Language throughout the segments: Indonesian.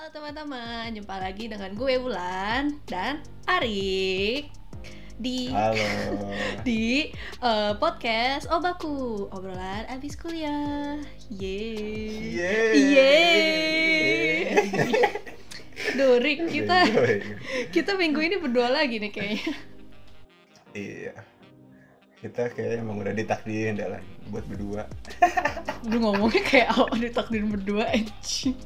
Halo teman-teman, jumpa lagi dengan gue Wulan dan Arik di Halo. di eh, podcast Obaku, obrolan abis kuliah. Yeay. Yeay. Yeay. Duh, Rik, kita kita minggu ini berdua lagi nih kayaknya. Iya. Kita kayak emang udah ditakdirin dah lah buat berdua. Lu ngomongnya kayak awal ditakdirin berdua anjing.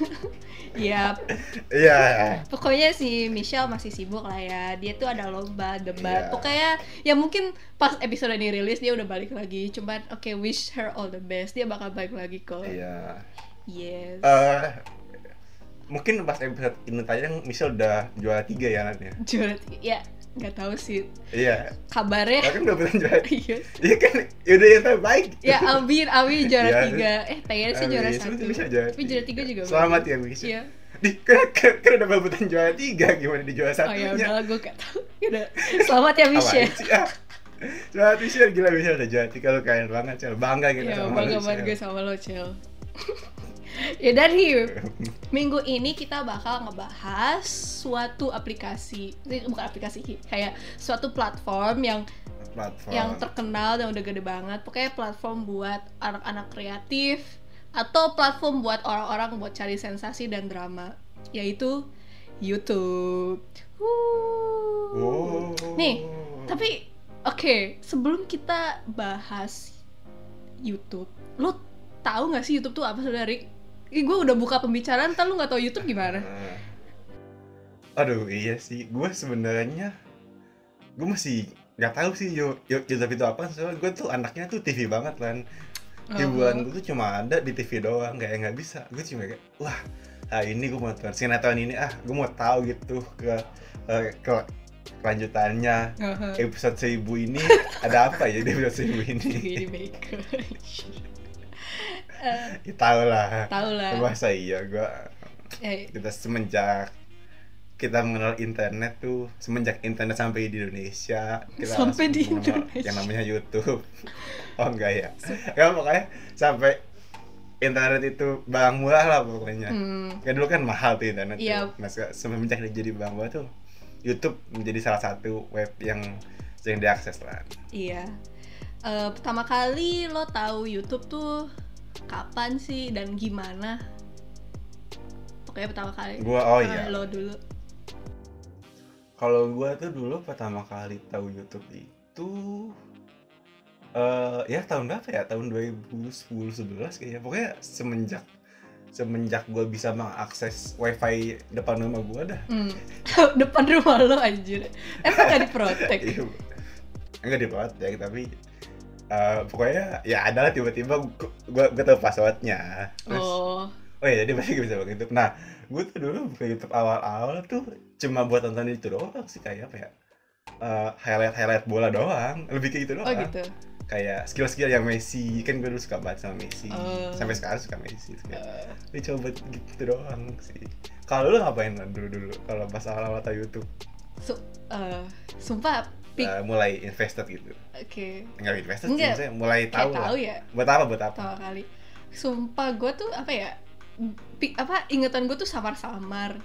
Ya, Iya. pokoknya si Michelle masih sibuk lah ya. Dia tuh ada lomba, debat. Iya. Pokoknya ya mungkin pas episode ini rilis dia udah balik lagi. Cuman oke wish her all the best. Dia bakal balik lagi kok. Iya. Yes. Eh, mungkin pas episode ini tayang Michelle udah juara tiga ya nanti. Juara tiga. Ya, nggak tahu sih Iya. kabarnya. Ya kan udah juara. Iya. Iya kan, yaudah yang terbaik. ya Amin, Amin juara Iya. tiga. Eh, Tayar sih juara satu. bisa juara Tapi juara tiga juga. Selamat ya Michelle. Iya. Di, kan, kan, kan udah berebutan juara tiga, gimana di juara Oh satunya? ya udahlah gue gak tahu. Udah. Selamat ya Michelle. Sih? Ah. Selamat Michelle, gila Michelle udah jadi kalau keren banget, Cel. Bangga kita Ya, sama bangga banget gue sama lo, Cel. ya dan Hiu, minggu ini kita bakal ngebahas suatu aplikasi, ini bukan aplikasi kayak suatu platform yang Platform. yang terkenal dan udah gede banget. Pokoknya platform buat anak-anak kreatif atau platform buat orang-orang buat cari sensasi dan drama, yaitu YouTube. Wuh. Oh. Nih, Tapi oke, sebelum kita bahas YouTube, lo tahu nggak sih YouTube tuh apa sebenarnya? Ih, gue udah buka pembicaraan, ntar lu nggak tahu YouTube gimana? Eh, Aduh, iya sih. Gue sebenarnya gue masih nggak tahu sih yo yo YouTube itu apa. Soalnya gue tuh anaknya tuh TV banget kan hiburan gue tuh cuma ada di TV doang kayak nggak bisa. Gue cuma kayak wah hari ini gue mau nonton sinetron ini ah gue mau tahu gitu ke eh, ke kelanjutannya. Aha. episode seribu ini ada apa ya di episode seribu ini ya, tahu lah tahu lah. masa iya gue Eh, kita semenjak kita mengenal internet tuh semenjak internet sampai di Indonesia kita Sampai di Indonesia. yang namanya YouTube. Oh enggak ya? Ya pokoknya sampai internet itu barang murah lah pokoknya. Hmm, kan dulu kan mahal tuh internet Iya. tuh seka- semenjak dia jadi barang murah tuh YouTube menjadi salah satu web yang sering diakses lah. Iya. Eh, pertama kali lo tahu YouTube tuh kapan sih dan gimana? Pokoknya pertama kali. gua oh iya Lo dulu. Kalau gua tuh dulu pertama kali tahu YouTube itu eh ya tahun berapa ya? Tahun 2010 11 kayaknya. Pokoknya semenjak semenjak gua bisa mengakses wifi depan rumah gua dah. Hmm. Depan rumah lo anjir. Emang gak diprotek? Iya. Enggak diprotek tapi eh pokoknya ya adalah tiba-tiba gua, gua tahu passwordnya. Terus Oh. Oh iya, jadi pasti bisa pakai YouTube. Nah, gue tuh dulu buka YouTube awal-awal tuh cuma buat nonton itu doang sih kayak apa ya? Eh, highlight-highlight bola doang, lebih kayak gitu doang. Oh gitu. Kayak skill-skill yang Messi, kan gue dulu suka banget sama Messi. Oh. Sampai sekarang suka Messi. Kayak, Eh, "Ih, coba gitu doang sih. Kalau lu ngapain lan dulu-dulu kalau pas awal-awal tahu YouTube? su- eh, sumpah Eh, mulai invested gitu. Oke. Enggak invested Enggak. sih, maksudnya mulai tahu tahu lah. ya Buat apa? Buat apa? pertama kali. Sumpah gue tuh apa ya? Pi, apa ingetan gue tuh samar-samar.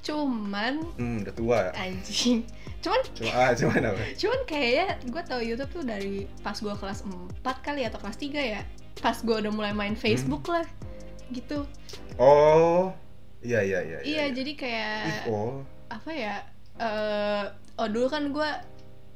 Cuman Hmm, udah tua. anjing. Cuman Cuma ah, cuman apa? cuman kayaknya gue tahu YouTube tuh dari pas gue kelas 4 kali atau kelas 3 ya. Pas gue udah mulai main Hmm. Facebook lah. Gitu. Oh. Iya, iya, iya. Iya, jadi kayak Ih, oh. apa ya eh oh dulu kan gue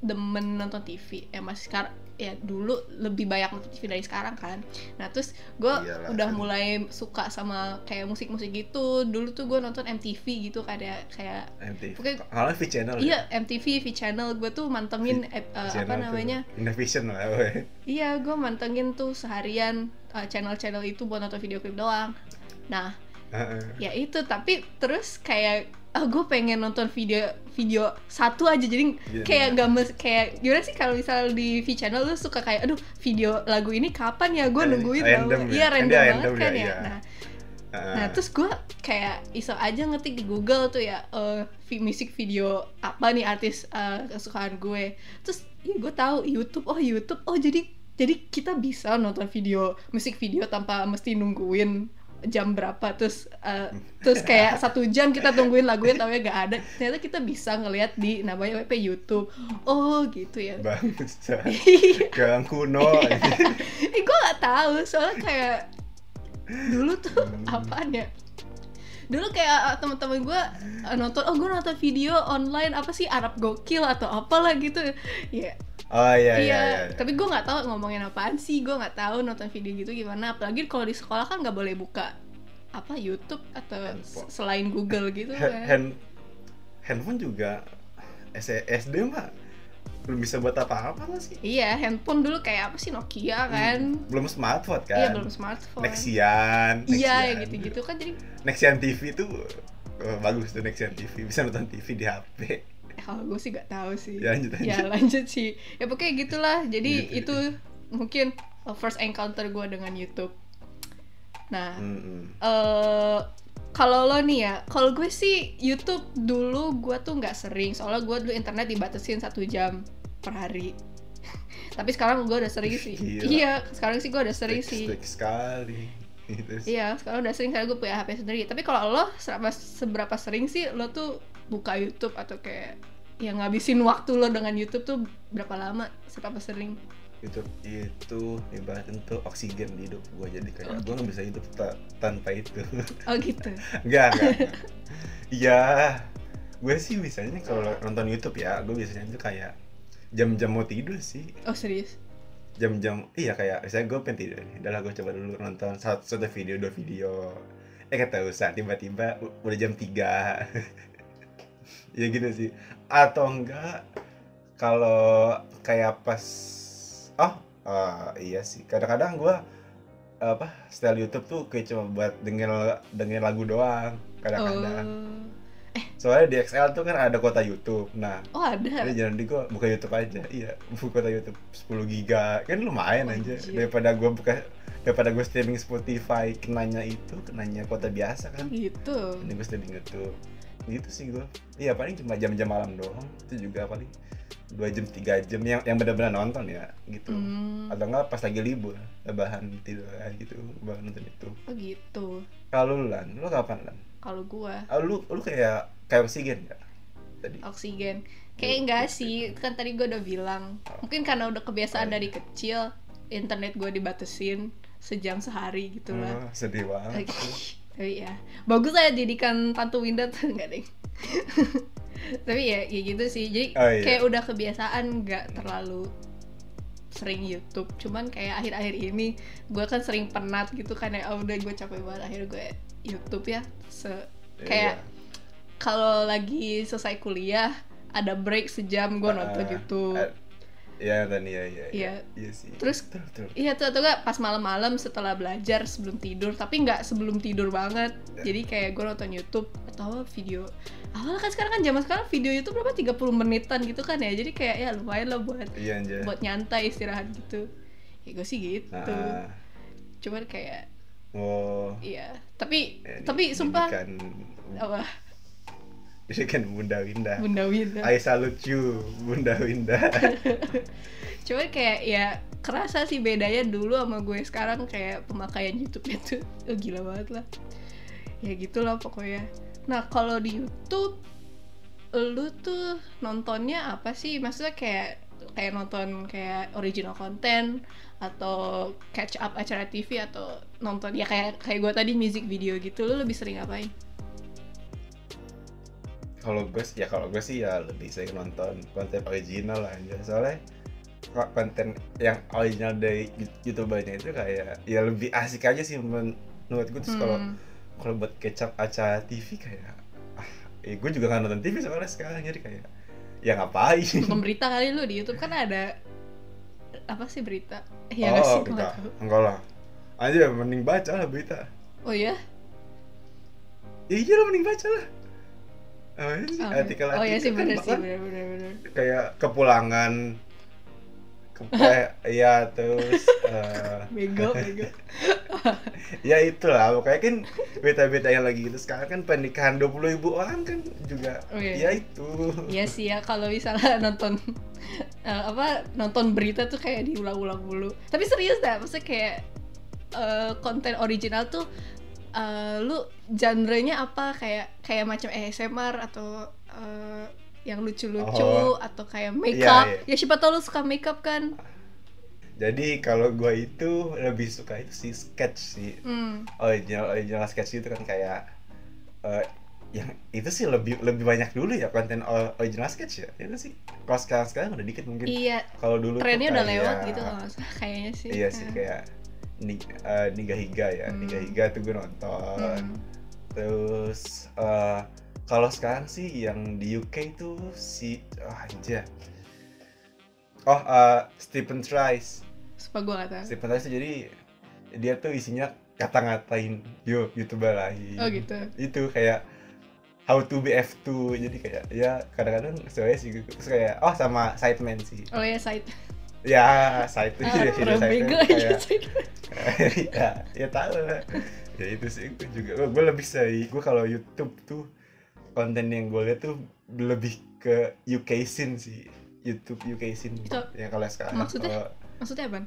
demen nonton TV ya masih sekarang ya dulu lebih banyak nonton TV dari sekarang kan nah terus gue udah mulai suka sama kayak musik-musik gitu dulu tuh gue nonton MTV gitu kayak kayak MTV. Pokoknya- Kalau V channel. ya? iya MTV V Channel gue tuh mantengin eh, eh, apa namanya Indovision lah. woy. iya gue mantengin tuh seharian eh, channel-channel itu buat nonton video klip doang nah Heeh. ya itu tapi terus kayak oh gue pengen nonton video video satu aja jadi Iya, kayak iya. nggak mes kayak gimana sih kalau misal di V channel lu suka kayak aduh video lagu ini kapan ya gue Eh, nungguin random ya. iya Kan random banget random kan ya, ya iya. nah Heeh. Nah terus gue kayak iseng aja ngetik di Google tuh ya vi- musik video apa nih artis eh, kesukaan gue. Terus ya gue tahu YouTube. Oh YouTube. Oh jadi jadi kita bisa nonton video musik video tanpa mesti nungguin jam berapa terus uh, terus kayak satu jam kita tungguin lagunya tapi gak ada. Ternyata kita bisa ngelihat di namanya WP YouTube. Oh gitu ya. Bangsa Iya. Gang kuno. Iya. Ih, gue gak tahu soalnya kayak dulu tuh Hmm. apaan ya? Dulu kayak teman-teman gue nonton oh gue nonton video online apa sih? Arab gokil atau apalah gitu. Ya oh iya iya, iya, iya. tapi gue nggak tahu ngomongin apaan sih. Gue nggak tahu nonton video gitu gimana. Apalagi kalau di sekolah kan nggak boleh buka apa YouTube atau Handphone. selain Google gitu kan. hand handphone juga S- SD mah belum bisa buat apa-apa lah sih? Iya handphone dulu kayak apa sih? Nokia kan. belum smartphone kan? Iya belum smartphone. Nexian iya Nexian. gitu-gitu kan jadi Nexian TV tuh oh, bagus tuh Nexian TV bisa nonton TV di HP kalau gue sih gak tahu sih ya lanjut ya lanjut lanjut sih ya pokoknya gitulah jadi Gitu. itu mungkin uh, first encounter gue dengan YouTube nah Mm-mm. eh kalau lo nih ya, kalau gue sih YouTube dulu gue tuh nggak sering, soalnya gue dulu internet dibatasin satu jam per hari. Tapi sekarang gue udah sering sih. Gila. Iya, sekarang sih gue udah sering Strict- sih. sekali Gitu. Iya, sekarang udah sering karena gue punya HP sendiri. Tapi kalau lo seberapa, seberapa sering sih lo tuh buka YouTube atau kayak yang ngabisin waktu lo dengan YouTube tuh berapa lama? Seberapa sering? YouTube itu ibaratnya tuh oksigen di hidup gue jadi kayak Oh, gue nggak bisa hidup ta- tanpa itu Oh gitu. enggak enggak. Iya, gue sih biasanya kalau nonton YouTube ya, gue biasanya tuh kayak jam-jam mau tidur sih, Oh serius? jam-jam iya kayak misalnya gue pengen tidur nih, udah lah gue coba dulu nonton satu, satu video dua video, eh kata usah tiba-tiba udah jam 3 ya gitu sih, atau enggak kalau kayak pas oh eh, iya sih. Kadang-kadang gue apa style YouTube tuh kayak cuma buat denger denger lagu doang kadang-kadang. Oh, soalnya di XL tuh kan ada kota YouTube. Nah oh ada. jadi jangan di gua buka YouTube aja. Iya buka kota YouTube 10 giga. Kan lumayan aja. Anjir. daripada gua buka daripada gua streaming Spotify kenanya itu kenanya kota biasa kan. Gitu. ini gua streaming YouTube gitu sih gua. Iya paling cuma jam-jam malam doang. Itu juga paling dua jam tiga jam yang yang benar-benar nonton ya gitu. Hmm. atau enggak pas lagi libur bahan tidur gitu bahan nonton itu. Oh gitu. kalau lu lan lu kapan lan? Kalau gua? Ah, lu lu kayak kayak oksigen nggak? Tadi. Oksigen. Kayak enggak sih, kan tadi gua udah bilang. Mungkin karena udah kebiasaan dari kecil internet gua dibatesin sejam sehari gitu lah. Oh, sedih banget Tapi ya, bagus lah didikan Tante Winda tuh enggak deh. Tapi ya, ya gitu sih. Jadi Oh, iya. kayak udah kebiasaan nggak terlalu sering YouTube. Cuman kayak akhir-akhir ini gue kan sering penat gitu kan ya. Oh, udah gue capek banget akhirnya gue YouTube ya. Se kayak kalau lagi selesai kuliah ada break sejam gue nonton Ah, YouTube. ah, Iya dan iya iya Iya. iya. Sih. Terus-. Iya tuh atau enggak pas malam-malam setelah belajar sebelum tidur tapi nggak sebelum tidur banget. Ya. jadi kayak gue nonton YouTube atau video awalnya kan sekarang kan zaman sekarang video YouTube berapa? 30 menitan gitu kan ya. Jadi kayak ya lumayan lah buat iya anjir buat nyantai istirahat gitu. Ya gue sih gitu. Ah, cuman kayak oh. Iya tapi ya, tapi sumpah didikan apa didikan Bunda Winda. Bunda Winda. I salute you Bunda Winda. Cuman kayak ya kerasa sih bedanya dulu sama gue sekarang kayak pemakaian YouTube itu oh, gila banget lah. Ya gitulah pokoknya. Nah kalau di YouTube lu tuh nontonnya apa sih? Maksudnya kayak kayak nonton kayak original content atau catch up acara TV atau nonton ya kayak kayak gue tadi music video gitu lu lebih sering ngapain kalau gue sih ya kalau gue sih ya lebih sering nonton konten original lah aja soalnya ko- konten yang original dari youtubernya itu kayak ya lebih asik aja sih men- menurut gue. Terus kalau Hmm. kalau buat kecap acara TV kayak ah eh, gue juga nggak nonton TV soalnya sekarang jadi kayak ya ngapain? Nonton berita kali lu di YouTube kan ada apa sih berita? Ya oh sih? Gua berita. Nggak tahu. enggak lah. Aja mending baca lah berita. Oh ya ya iya lah mending baca lah Oh, sih, Oh, artikel oh iya sih kan bener sih bahkan bener bener bener. Kayak kepulangan ke, ya terus eh, bego bego. Ya itulah. Pokoknya kan berita-berita yang lagi gitu. Sekarang kan pernikahan 20 ribu orang kan juga. Oh, iya. ya itu. Iya sih ya kalau misalnya nonton eh, apa nonton berita tuh kayak diulang-ulang mulu. Tapi serius dah, maksudnya kayak eh, konten original tuh eh, lu genre-nya apa kayak kayak macam ASMR atau eh, yang lucu-lucu Oh. atau kayak makeup Iya, ya siapa tau lu suka makeup kan Jadi kalau gua itu lebih suka itu sih sketch sih. hmm. Original original sketch itu kan kayak eh, yang itu sih lebih lebih banyak dulu ya konten original sketch ya. Nggak sih. Kalau sekarang sekarang udah dikit mungkin. iya Kalau dulu trennya udah lewat gitu salah kayaknya sih Iya sih Eh. kayak ni, eh, Niga Higa ya. Hmm. Niga Higa tuh gue nonton. Hmm. Terus eh, kalau sekarang sih yang di UK itu si oh, anjir. Oh, eh, Stephen Tries. Sumpah gue gak tau Stephen tuh jadi dia tuh isinya kata-ngatain yo youtuber lain. Oh gitu Itu kayak how to be F2 jadi kayak ya kadang-kadang sebenarnya sih. Terus kayak oh sama Sidemen sih. Oh ya side Ya, ah, orang Sidemen bego aja kayak side ya, ya tahu lah. Ya itu sih gue juga. Gue lebih sih gue kalau YouTube tuh konten yang gue lihat tuh lebih ke UK scene sih. YouTube UK scene. Itu ya kalau sekarang. maksudnya? kalau Maksudnya apa?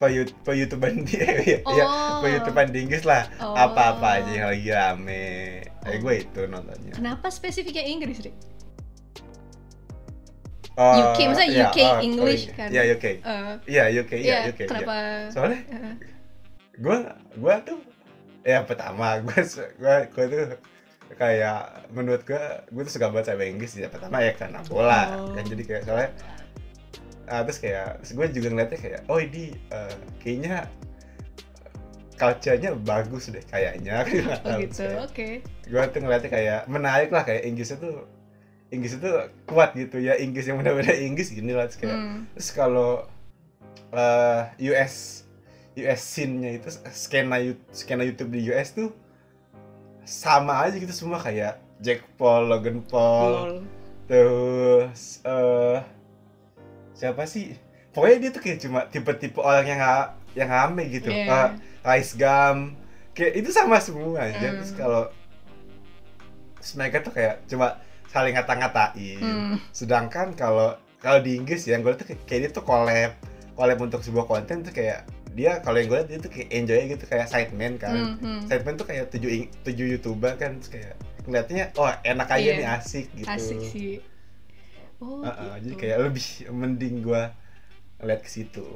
pe pe YouTubean di ya, Oh. ya pe YouTubean di Inggris lah. Oh. Apa-apa aja yang lagi rame. Eh Oh. gue itu nontonnya. Kenapa spesifiknya Inggris, Rik? UK, maksudnya ya, UK oh, English oh, kan? Iya, UK. Eh, Iya, UK, iya, Iya, UK. kenapa? Soalnya eh, gue gue tuh ya pertama gue gue gue tuh kayak menurut gue gue tuh suka banget sama Inggris ya pertama ya karena bola Oh. kan jadi kayak soalnya ah, terus kayak terus gue juga ngeliatnya kayak oh ini eh, kayaknya culture-nya bagus deh kayaknya oh gitu, oke. gue tuh ngeliatnya kayak menarik lah kayak Inggrisnya tuh Inggris itu kuat gitu ya Inggris yang benar-benar Inggris gini lah kayak Hmm. Terus kalau eh, US US scene-nya itu skena skena YouTube di US tuh sama aja gitu semua kayak Jack Paul, Logan Paul, Lol. terus eh siapa sih? Pokoknya dia tuh kayak cuma tipe-tipe orang yang nga- yang rame gitu. Iya. Eh, Ice Gum, kayak itu sama semua aja. Hmm. Terus kalau mereka tuh kayak cuma saling ngata-ngatain. Hmm. Sedangkan kalau kalau di Inggris ya, yang gue tuh kayak, dia tuh collab, collab untuk sebuah konten tuh kayak dia kalau yang gue liat dia tuh kayak enjoy gitu kayak sideman kan. Hmm, hmm. Sideman tuh kayak tujuh tujuh youtuber kan, terus kayak ngeliatnya oh enak aja Iya. nih asik gitu. Asik sih. Oh, Heeh, gitu. jadi kayak lebih mending gue ngeliat ke situ.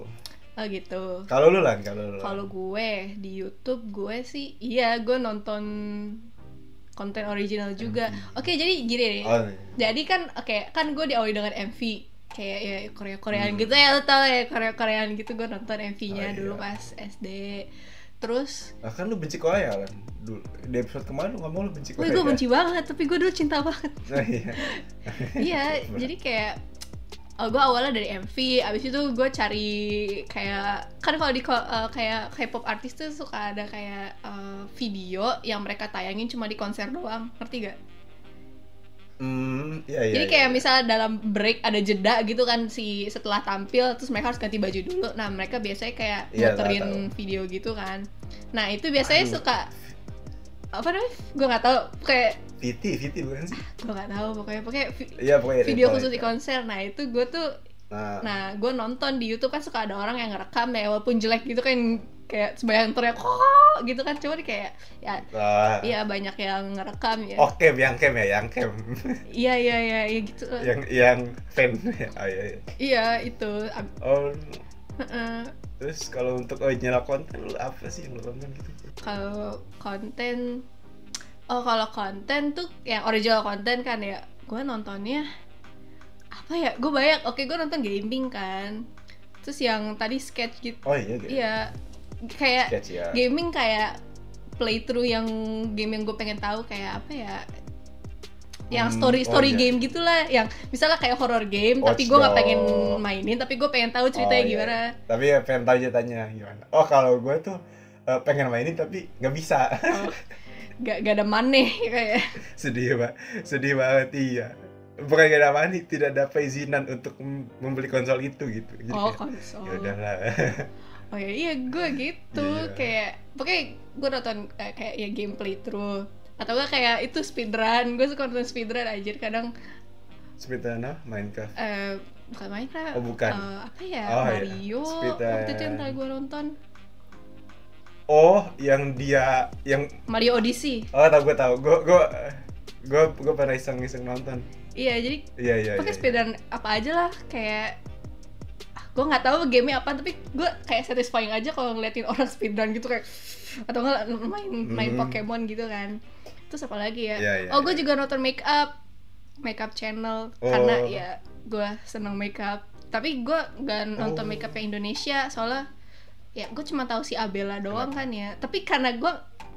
Oh gitu. Kalau lu lah, kalau lu. Kalau gue di YouTube gue sih, iya gue nonton konten original juga. Oke, jadi gini nih. Oh, Jadi kan, oke, kan gue diawali dengan MV kayak ya Korea Koreaan Hmm. gitu ya, lo tau ya Korea Koreaan gitu gue nonton MV-nya Oh, dulu iya. pas SD. Terus, nah, kan lu benci Korea kan? Dulu di episode kemarin lu ngomong lu benci Korea. gue benci banget, tapi gue dulu cinta banget. Nah, iya. iya, jadi kayak oh, gue awalnya dari MV, abis itu gue cari kayak kan kalau di eh, kayak K-pop artis tuh suka ada kayak eh, video yang mereka tayangin cuma di konser doang, ngerti gak? Hmm, iya iya. Jadi iya, kayak iya. misalnya dalam break ada jeda gitu kan si setelah tampil terus mereka harus ganti baju dulu. Nah, mereka biasanya kayak Iya, muterin video gitu kan. Nah, itu biasanya Aduh. suka apa namanya? Gue nggak tahu. Kayak Viti, Viti bukan sih? gue nggak tahu pokoknya pokoknya Iya pokoknya video khusus di konser. Nah, itu gue tuh Nah, nah gue nonton di YouTube kan suka ada orang yang ngerekam ya walaupun jelek gitu kan kayak sebayang teriak kok? gitu kan. Cuma kayak ya iya banyak yang ngerekam ya. Oh cam, yang cam ya, yang cam iya iya iya iya gitu. Yang yang fan. Oh iya, iya. iya itu. Oh. Terus kalau untuk original konten lu apa sih yang lu tonton gitu? kalau konten oh kalau konten tuh yang original konten kan ya gue nontonnya apa ya gue banyak oke gue nonton gaming kan terus yang tadi sketch gitu Oh iya, gitu. iya kayak Sketch ya. gaming kayak playthrough yang game yang gue pengen tahu kayak apa ya yang Hmm, story oh story iya. game gitulah yang misalnya kayak horror game Watch tapi gue nggak pengen mainin tapi gue pengen tahu ceritanya Oh, iya. gimana Tapi ya pengen tahu ceritanya gimana. Oh kalau gue tuh eh, pengen mainin tapi nggak bisa. oh, gak, gak ada maneh kayak sedih banget, sedih banget iya. Bukan gak ada money, tidak ada perizinan untuk mem- membeli konsol itu gitu. Jadi oh kayak, konsol ya udahlah. Oh ya iya gue gitu Iya. kayak pokoknya gue nonton eh, kayak ya gameplay through atau gak kayak itu speedrun gue suka nonton speedrun aja kadang Speedrun apa? Minecraft. eh bukan Minecraft Oh, bukan. Eh, apa ya Oh, iya. Mario Speedrun. waktu itu yang tadi gue nonton oh yang dia yang Mario Odyssey oh tau gue tau gue gue gue gue pernah iseng iseng nonton iya jadi iya iya pakai iya, speedrun apa aja lah kayak gue nggak tahu gamenya apa tapi gue kayak satisfying aja kalau ngeliatin orang speedrun gitu kayak atau nggak main main Hmm. Pokemon gitu kan terus apa lagi ya Iya, iya, oh gue iya. juga nonton make up make up channel Oh. karena ya gue seneng make up tapi gue nggak nonton Oh. make up yang Indonesia soalnya ya gue cuma tahu si Abella doang Kenapa? kan ya tapi karena gue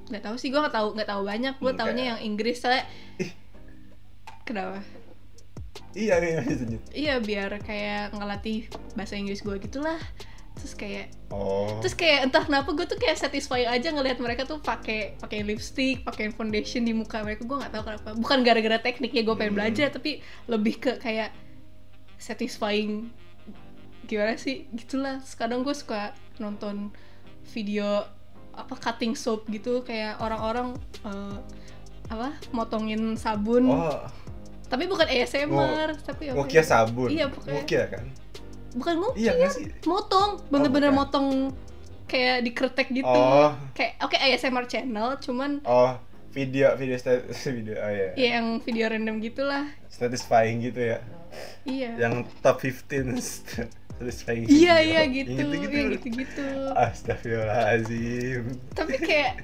nggak tahu sih gue nggak tahu nggak tahu banyak gue Hmm, taunya kayak- yang Inggris soalnya Ih. kenapa iya iya lanjut. Iya biar kayak ngelatih bahasa Inggris gue gitulah terus kayak oh. terus kayak entah kenapa gue tuh kayak satisfy aja ngelihat mereka tuh pakai pakai lipstick pakai foundation di muka mereka. Gue nggak tahu kenapa. Bukan gara-gara tekniknya gue pengen Hmm. belajar tapi lebih ke kayak satisfying gimana sih? Gitulah. Kadang gue suka nonton video apa cutting soap gitu. Kayak orang-orang eh, apa motongin sabun. Oh. Tapi bukan ASMR tapi apa Nokia ya? sabun? Iya, pokoknya. Kan bukan ngukian iya sih? motong bener-bener bukan. motong kayak dikretek gitu. Oh. Kayak oke ASMR channel cuman oh video video video oh ya ya yang video random gitulah. Satisfying gitu ya? Iya. Yang top 15 satisfying. Iya video. iya gitu. Yang iya gitu gitu Astagfirullahaladzim tapi kayak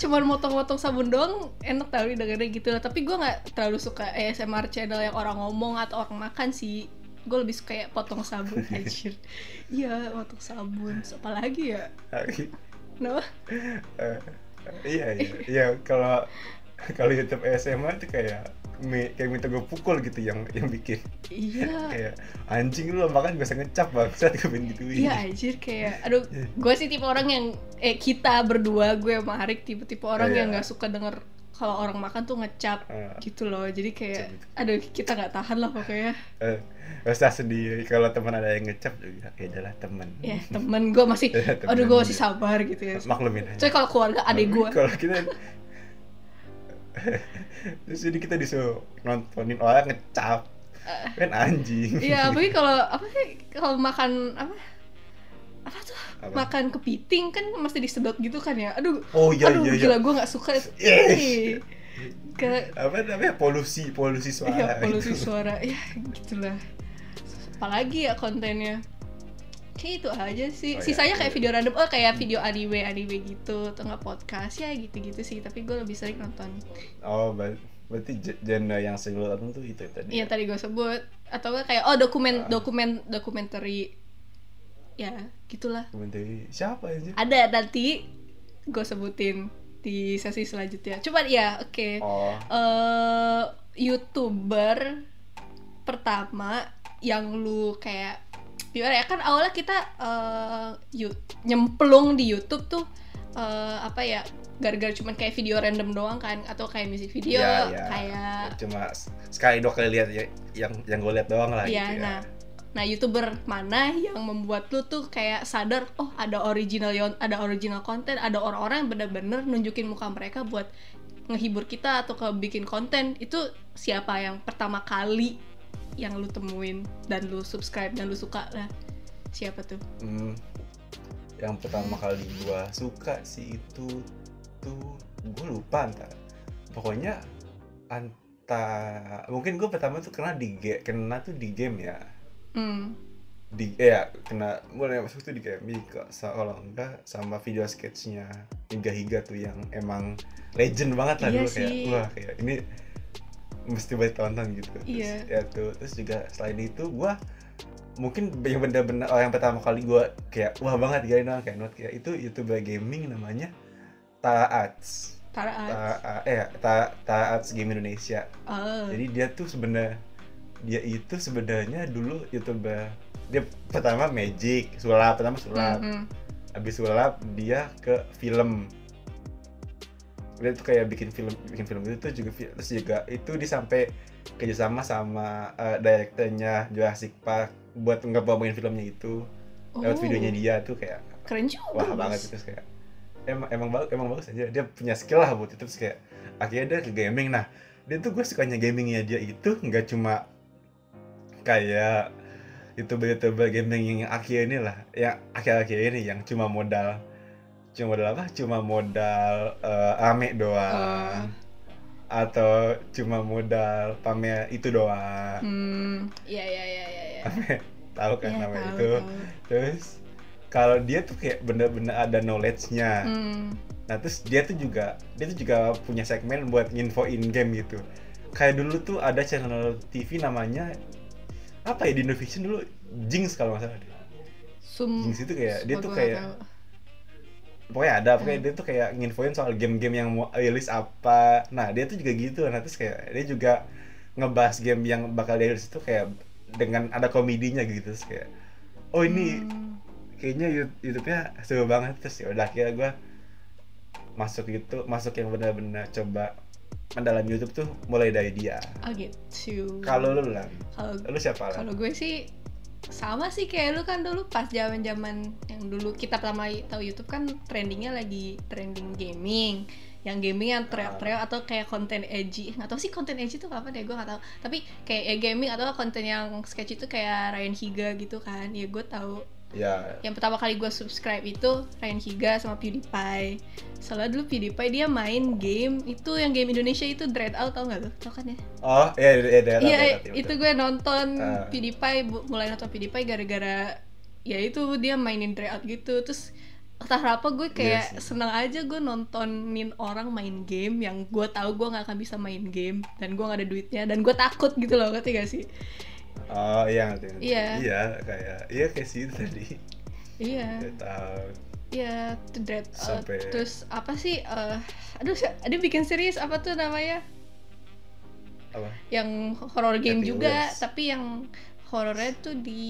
cuman motong-motong sabun doang enak tau didengarnya gitu lah. Tapi gue nggak terlalu suka ASMR channel yang orang ngomong atau orang makan sih gue lebih suka kayak potong sabun anjir. Iya potong sabun. Terus apa lagi ya kenapa? Eh, iya iya. Iya kalau kalau YouTube SMA itu kayak mi- kayak minta gue pukul gitu yang yang bikin. Iya. Kayak anjing lu makan gak usah ngecap bang saat gue gituin. Iya anjir kayak aduh gue sih tipe orang yang eh kita berdua gue sama Harik tipe-tipe orang Iya. yang nggak suka denger kalau orang makan tuh ngecap Eh, gitu loh. Jadi kayak Ngecap gitu. aduh kita nggak tahan lah pokoknya. Eh, usah sendiri. Kalau teman ada yang ngecap juga ya adalah teman. Ya temen gue masih Ya, temen. aduh gue masih sabar gitu ya. Maklumin aja. Kalau keluarga adik gue kalau kita terus jadi kita disuruh nontonin orang ngecap. Kan anjing. Iya apalagi kalau apa sih kalau makan apa apa tuh Apa? makan kepiting kan mesti disedot gitu kan ya aduh oh iya aduh iya iya gila gue nggak suka Yes. Ih. ke apa namanya polusi polusi suara Iya, polusi gitu. suara. Ya, gitulah. Apalagi ya kontennya. Kayak itu aja sih. Oh, iya. Sisanya kayak video random, oh kayak video anime anime gitu, atau nggak podcast ya gitu-gitu sih. Tapi gue lebih sering nonton. oh ber- berarti genre yang tonton tuh itu tadi Iya tadi gue sebut. Atau kayak oh dokumen Ah. dokumen dokumenter ya gitulah. Komentari siapa aja Ada nanti gue sebutin di sesi selanjutnya. Cuman ya oke. oh eh youtuber pertama yang lu kayak gimana ya kan awalnya kita yu- nyemplung di YouTube tuh eh, apa ya gara-gara cuman kayak video random doang kan atau kayak music video Iya, iya. kayak cuma sekali dua kali lihat ya, yang yang gue lihat doang lah Iya, gitu ya nah nah youtuber mana yang membuat lu tuh kayak sadar oh ada original ada original konten ada orang-orang yang bener-bener nunjukin muka mereka buat ngehibur kita atau ke bikin konten. Itu siapa yang pertama kali yang lu temuin dan lu subscribe dan lu suka? Lah siapa tuh? Hmm, yang pertama kali gua suka sih itu tuh gue lupa entah pokoknya anta mungkin gue pertama tuh kena di game kena tuh di game ya hmm di eh, ya kena mulai masuk tuh di kok kalau enggak sama video sketchnya Higa Higa tuh yang emang legend banget lah Iya dulu kayak sih. wah kayak ini mesti buat tonton gitu terus, Iya. ya tuh terus juga selain itu gua mungkin yang bener-bener oh, yang pertama kali gua kayak wah banget gak kayak not kayak itu youtuber gaming namanya Taats Tara Ta, Arts. eh Ta Taats Game Indonesia oh jadi dia tuh sebenarnya dia itu sebenarnya dulu youtuber dia pertama magic sulap pertama sulap. Mhm. habis sulap dia ke film. Dia tuh kayak bikin film bikin film itu tuh juga terus juga itu dia sampai kerjasama sama eh, direkturnya Jurassic Park buat ngebawain filmnya itu. Lewat Oh, videonya dia tuh kayak keren juga wah Bos. banget itu terus kayak emang emang bagus emang bagus aja. Dia punya skill lah buat itu terus kayak akhirnya dia ke gaming. Nah dia tuh gue sukanya gamingnya dia itu nggak cuma kayak youtuber youtuber gaming yang akhir ini lah yang akhir-akhir ini yang cuma modal cuma modal apa? Cuma modal eh, rame doang. Atau cuma modal pamer itu doang. Hmm, iya iya iya iya. iya. tahu kan Iya, nama tahu, itu. tahu. terus kalau dia tuh kayak bener-bener ada knowledge-nya. Hmm, nah terus dia tuh juga dia tuh juga punya segmen buat nginfoin game gitu. Kayak dulu tuh ada channel TV namanya apa ya di Indovision dulu Jinx kalau nggak salah deh. sum. Jinx itu kayak dia tuh kayak pokoknya ada pokoknya Hmm. dia tuh kayak nginfoin soal game-game yang mau rilis apa nah dia tuh juga gitu nah terus kayak dia juga ngebahas game yang bakal rilis itu kayak dengan ada komedinya gitu terus kayak oh ini Hmm, kayaknya Yout- YouTube-nya seru banget terus ya udah akhirnya gue masuk itu masuk yang benar-benar coba mendalam YouTube tuh mulai dari dia. Oh gitu. kalau lu lah kalau lu siapa lah kalau gue sih sama sih kayak lu kan dulu pas zaman zaman yang dulu kita pertama tahu YouTube kan trendingnya lagi trending gaming. Yang gaming yang teriak-teriak atau kayak konten edgy. Nggak tahu sih konten edgy tuh apa deh gue nggak tahu. Tapi kayak ya gaming atau konten yang sketch itu kayak Ryan Higa gitu kan. Ya gue tahu ya yang pertama kali gue subscribe itu Ryan Higa sama PewDiePie soalnya dulu PewDiePie dia main game itu yang game Indonesia itu Dread Out tau nggak lo tau kan ya oh iya iya iya Iya, betul, itu gue nonton Ah. PewDiePie, mulai nonton PewDiePie gara-gara ya itu dia mainin Dread gitu. Terus entah apa gue kayak Iya sih. seneng aja gue nontonin orang main game yang gue tahu gue nggak akan bisa main game dan gue nggak ada duitnya dan gue takut gitu loh ngerti gak sih? Oh iya ngerti, ngerti. Iya. iya kayak iya kayak sih itu tadi Iya, tahu iya, itu Dread Out. Sampai- Terus apa sih? eh aduh, ada bikin series apa tuh namanya? apa Yang horror game Happy juga, Wheels. tapi yang horornya tuh di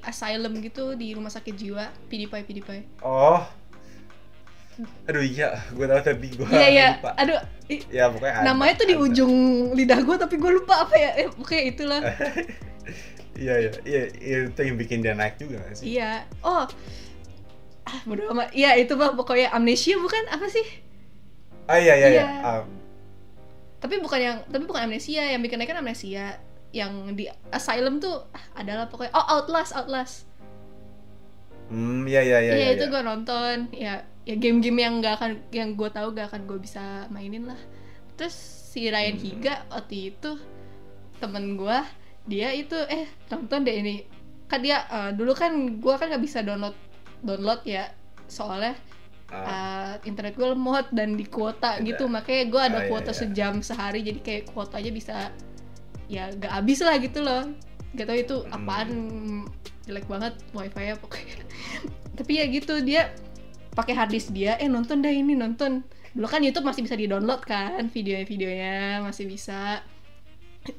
asylum gitu di rumah sakit jiwa PewDiePie PewDiePie oh aduh iya gue tahu tapi gue Iya iya. lupa Aduh, ya pokoknya ada, namanya tuh di ada. ujung lidah gue tapi gue lupa apa ya. Eh, oke itulah. iya iya iya iya, itu yang bikin dia naik juga gak sih iya. Oh. Ah, bodo amat. Iya, itu mah pokoknya amnesia bukan apa sih? ah iya iya iya Iya. Tapi bukan yang tapi bukan amnesia, yang bikin naik kan amnesia. Yang di asylum tuh ah, adalah pokoknya oh Outlast, Outlast. hmm iya iya iya Iya, iya, itu iya. gue nonton. Ya, ya game-game yang gak akan yang gue tahu gak akan gue bisa mainin lah. Terus si Ryan Hmm. Higa waktu itu temen gue dia itu eh nonton deh ini kan dia eh, dulu kan gue kan nggak bisa download download ya soalnya eh, internet gue lemot dan di kuota Tidak. gitu makanya gue ada iya, kuota iya. sejam sehari jadi kayak kuotanya bisa ya gak habis lah gitu loh gak tau itu Hmm. apaan jelek banget wifi nya pokoknya tapi ya gitu dia pakai harddisk dia eh nonton dah ini nonton. Dulu kan YouTube masih bisa di download kan video-videonya masih bisa.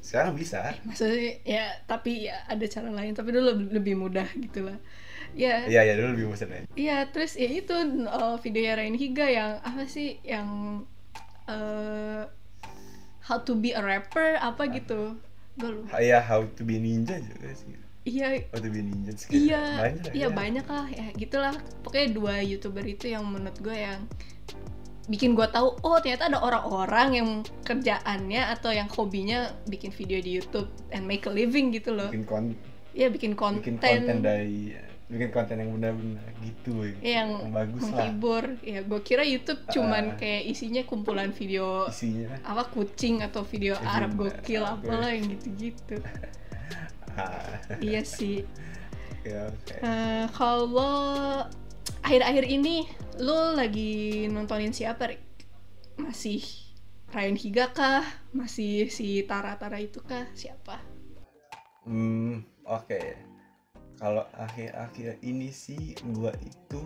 Sekarang bisa. Maksudnya ya tapi ya ada cara lain tapi dulu lebih, mudah gitu lah. Ya. Iya iya dulu lebih bosan ya Iya, terus ya itu uh, videonya Rain Higa yang apa sih yang eh how to be a rapper apa gitu. Gue lupa. iya how to be ninja juga sih Iya, how to be ninja sih iya, banyak lah, iya ya. banyak lah ya gitulah. Pokoknya dua youtuber itu yang menurut gue yang bikin gue tahu oh ternyata ada orang-orang yang kerjaannya atau yang hobinya bikin video di YouTube and make a living gitu loh. bikin kon Iya bikin konten. bikin konten dari bikin konten yang benar-benar gitu ya. Iya, yang bagus lah menghibur ya gue kira YouTube cuman Ah. kayak isinya kumpulan video isinya apa kucing atau video Arab gokil Arab apalah yang gitu-gitu ah, iya sih. Ya oke. Eh, kalau akhir-akhir ini lo lagi nontonin siapa Rik? masih Ryan Higa kah? Masih si Tara Tara itu kah? Siapa? Hmm, oke. Kalau akhir-akhir ini sih gua itu